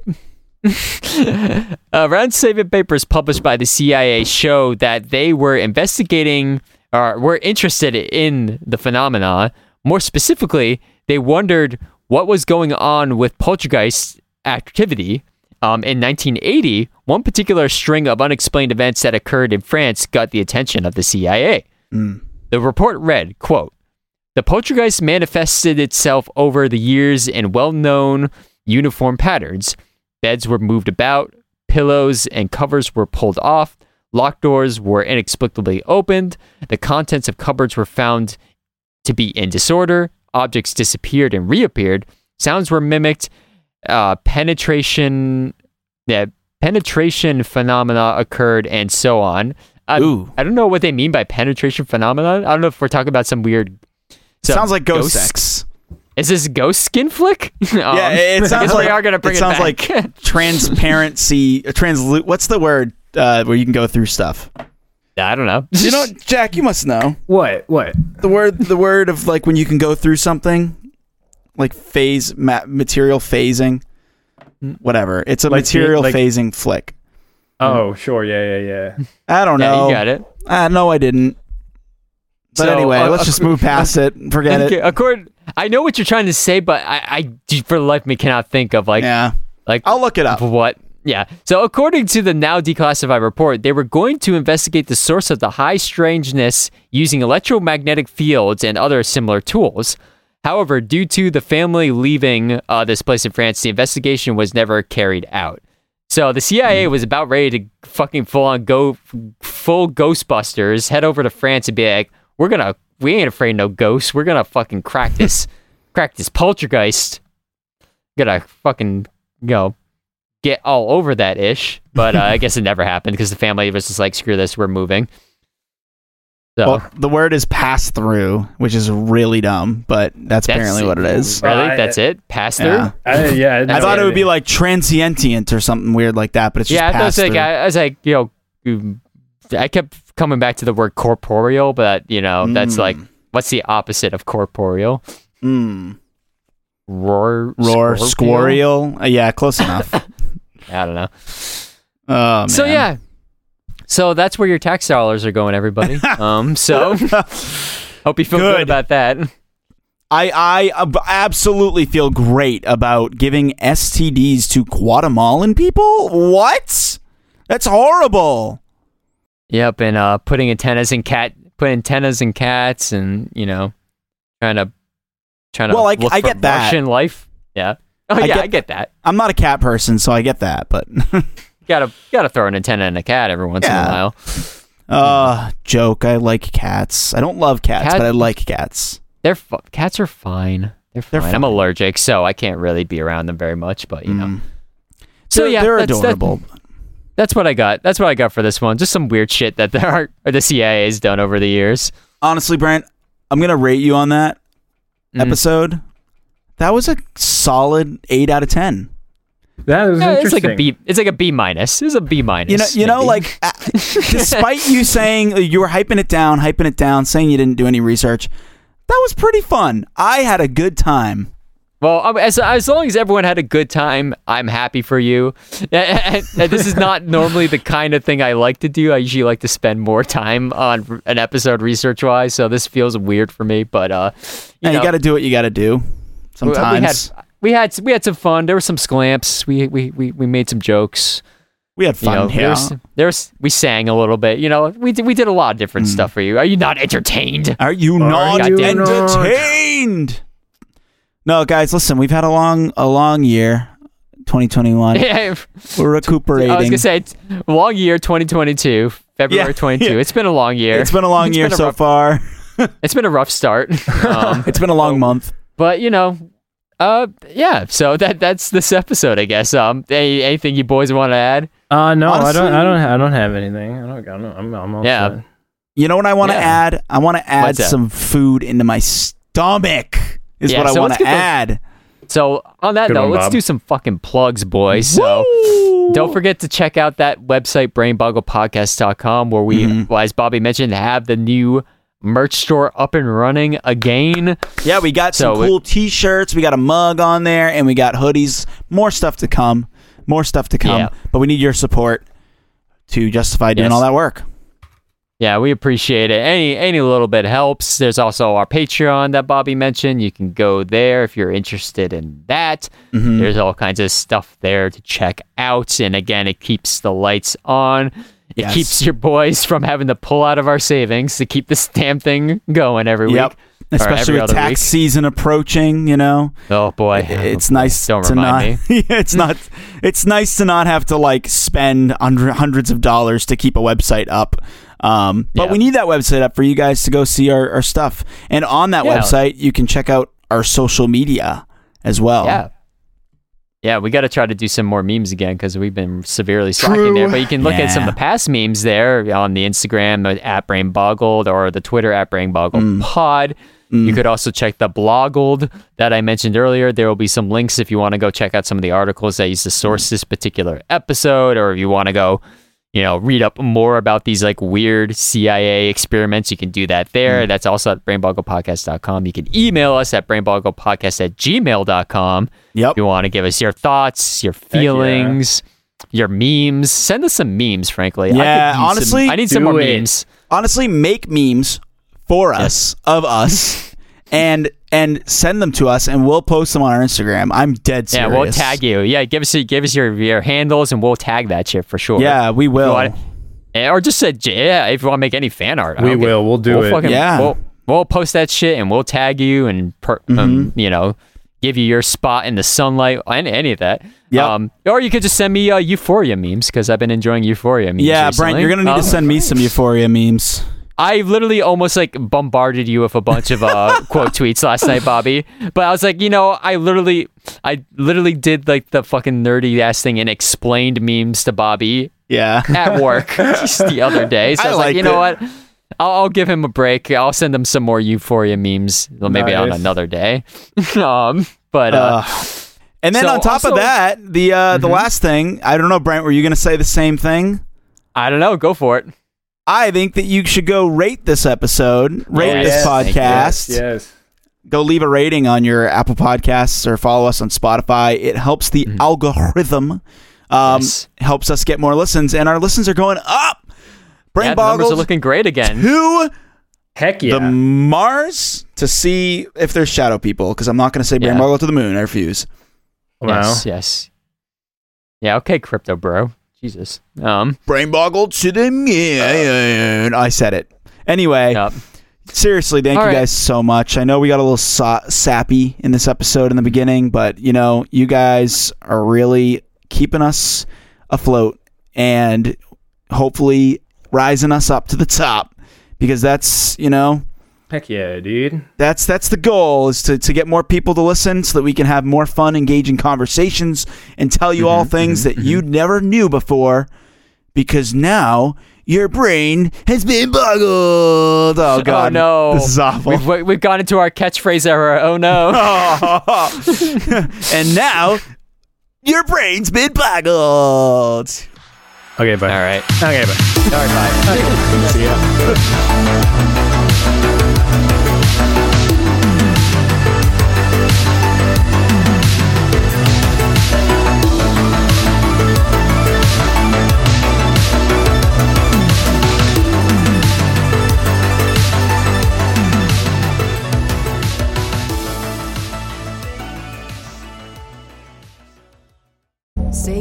<laughs> around seven papers published by the CIA show that they were investigating or were interested in the phenomena. More specifically, they wondered what was going on with poltergeist activity. Um, in 1980, one particular string of unexplained events that occurred in France got the attention of the CIA. The report read, quote, the poltergeist manifested itself over the years in well known uniform patterns. Beds were moved about, pillows and covers were pulled off, locked doors were inexplicably opened, the contents of cupboards were found to be in disorder, objects disappeared and reappeared, sounds were mimicked, uh, penetration, yeah, penetration phenomena occurred, and so on. I, Ooh. I don't know what they mean by penetration phenomenon. I don't know if we're talking about some weird. Some sounds like ghost, ghost- sex. Is this ghost skin flick? <laughs> Um, Yeah, it I sounds like we are gonna bring it it, sounds back. like transparency, <laughs> translu What's the word uh, where you can go through stuff? I don't know. You know, <laughs> Jack, you must know What? What? the word. The word of like when you can go through something, like phase ma- material phasing, whatever. It's a Like the- material like- phasing flick. Oh, sure. Yeah, yeah, yeah. I don't yeah, know. you got it. Uh, no, I didn't. But So, anyway, uh, let's just move past it. Forget Okay, it. accord. I know what you're trying to say, but I, I for the life of me cannot think of like yeah, like I'll look it up. what. Yeah. So according to the now declassified report, they were going to investigate the source of the high strangeness using electromagnetic fields and other similar tools. However, due to the family leaving uh, this place in France, the investigation was never carried out. So the CIA was about ready to fucking full on go full Ghostbusters, head over to France and be like, "We're gonna, we ain't afraid of no ghosts. We're gonna fucking crack this, <laughs> crack this poltergeist. Gonna fucking you know get all over that ish." But uh, I guess it never happened because the family was just like, "Screw this, we're moving." So Well, the word is pass through, which is really dumb, but that's, apparently what it is. Really? Right. That's it? Pass through? Yeah. I, yeah, I thought it it. would be like transient or something weird like that, but it's just Yeah, I pass was like, through. I, I was like, you know, I kept coming back to the word corporeal, but you know, that's like, Mm. what's the opposite of corporeal? Mm. Roar, Roar, squarial. Uh, yeah, close enough. <laughs> I don't know. Oh, So yeah, so that's where your tax dollars are going, everybody. <laughs> um, so <laughs> hope you feel good. Good. about that. I I absolutely feel great about giving STDs to Guatemalan people. What? That's horrible. Yep, and uh, putting antennas in cat, put antennas in cats, and you know, trying to, trying to. Well, I- look I for get that. Martian life. Yeah. Oh I yeah, get- I get that. I'm not a cat person, so I get that, but <laughs> Gotta gotta throw an antenna in a cat every once in a while. uh joke. I like cats. I don't love cats, Cat- but I like cats. They're fu- cats are fine. They're fine. They're I'm allergic, so I can't really be around them very much. But you know, Mm. so They're- yeah, they're that's, that- adorable. That's what I got. That's what I got for this one. Just some weird shit that the <laughs> art or the CIA has done over the years. Honestly, Brent, I'm gonna rate you on that Mm. episode. That was a solid eight out of ten. that was Yeah, it's like a B. It's like a B minus. It's a B minus. You know, you know, like uh, <laughs> despite you saying you were hyping it down, hyping it down, saying you didn't do any research, that was pretty fun. I had a good time. Well, as as long as everyone had a good time, I'm happy for you. <laughs> And- and this is not normally the kind of thing I like to do. I usually like to spend more time on an episode research wise, so this feels weird for me. But uh, you, Yeah, you got to do what you got to do. Sometimes we had we had we had some fun. There were some sclamps. We we we, we made some jokes. we had You fun. know, yeah. there was, there was we sang a little bit. You know, we did, we did a lot of different Mm. stuff for you. Are you not entertained? Are you not you entertained? No, guys, listen. We've had a long, a long year, 2021. I <laughs> We're recuperating. I was gonna say long year, 2022, February Yeah, 22. yeah. It's been a long year. it's been a long It's year a so rough- far. <laughs> It's been a rough start. <laughs> Um, It's been a long month. but you know, uh, yeah. So that that's this episode, I guess. Um, any, anything you boys want to add? Uh, no, I don't. I don't. I don't have anything. I don't. I don't I'm. I'm all Yeah. set. You know what I want to Yeah. add? I want to add some food into my stomach. Is Yeah, what I so want let's to get those- add. So on that Good note, one, let's Bob. do some fucking plugs, boys. So. Woo! Don't forget to check out that website, brainboggledpodcast.com, where we, Mhm. well, as Bobby mentioned, have the new merch store up and running again. Yeah, we got some So it- cool T-shirts. We got a mug on there, and we got hoodies. More stuff to come. More stuff to come. Yeah. But we need your support to justify doing Yes. all that work. Yeah, we appreciate it. Any any little bit helps. There's also our Patreon that Bobby mentioned. You can go there if you're interested in that. Mhm. There's all kinds of stuff there to check out. And again, it keeps the lights on. It Yes. keeps your boys from having to pull out of our savings to keep this damn thing going every Yep. week. Especially every with tax week. season approaching, you know. Oh boy, it's nice Don't to not <laughs> it's not it's nice to not have to like spend hundreds of dollars to keep a website up um, but Yeah. we need that website up for you guys to go see our, our stuff and on that Yeah. website you can check out our social media as well Yeah. Yeah, we got to try to do some more memes again because we've been severely slacking True. there. But you can look at some of the past memes there on the Instagram uh, at Brain Boggled or the Twitter at Brain Boggled Mm. Pod. You could also check the Bloggled that I mentioned earlier. There will be some links if you want to go check out some of the articles that used to source this particular episode, or if you want to go, you know, read up more about these like weird CIA experiments, you can do that there. Mm. That's also at brainboggledpodcast.com. You can email us at brainbogglepodcast at gmail.com yep if you want to give us your thoughts, your yeah. feelings, your memes. Send us some memes, frankly. I could Yeah, some- honestly, I need some more it. memes. honestly make memes for us of us <laughs> and and send them to us and we'll post them on our instagram i'm dead serious. Yeah, we'll tag you. Yeah, give us give us your, your handles and we'll tag that shit for sure. yeah we will want- Eh, or just said yeah if you want to make any fan art. We don't give- will. We'll do we'll it. Fucking, Yeah. we'll, we'll post that shit and we'll tag you and per, Mm-hmm. um, you know give you your spot in the sunlight and any of that. Yep. Um, or you could just send me uh, Euphoria memes because I've been enjoying Euphoria memes. yeah recently. brent you're gonna need Um, to send me some euphoria memes I literally almost like bombarded you with a bunch of uh, <laughs> quote tweets last night, Bobby. But I was like, you know, I literally, I literally did like the fucking nerdy ass thing and explained memes to Bobby yeah at work <laughs> just the other day. So I, I was like, you know it. what? I'll, I'll give him a break. I'll send him some more Euphoria memes. Well, maybe on another day. <laughs> um, but uh, Uh, and then So on top also- of that, the uh, the Mhm. last thing, I don't know, Brent, were you going to say the same thing? I don't know. Go for it. I think that you should go rate this episode, rate Yes. this podcast. Yes. Go leave a rating on your Apple Podcasts or follow us on Spotify. It helps the algorithm. Um, Yes. helps us get more listens, and our listens are going up. Brain Yeah, the numbers are looking great again. Who? Heck yeah. the Mars to see if there's shadow people. Because I'm not going to say brain Yeah. boggled to the moon. I refuse. wow. Yes, yes. Yeah, okay, crypto bro. Jesus. Um, Brain boggled to the moon. I said it. Anyway, yep. seriously, thank All you right. guys so much. I know we got a little sa- sappy in this episode in the beginning, but you know, you guys are really keeping us afloat and hopefully rising us up to the top because that's, you know, Heck yeah, dude. that's that's the goal is to, to get more people to listen so that we can have more fun engaging conversations and tell you all mm-hmm, things mm-hmm, that you mm-hmm. never knew before because now your brain has been boggled oh, oh god no. this is awful We've, we- we've gone into our catchphrase era. Oh no. <laughs> and now your brain's been boggled Okay, bye. All right. Okay, bye. All right, bye. <laughs> See ya.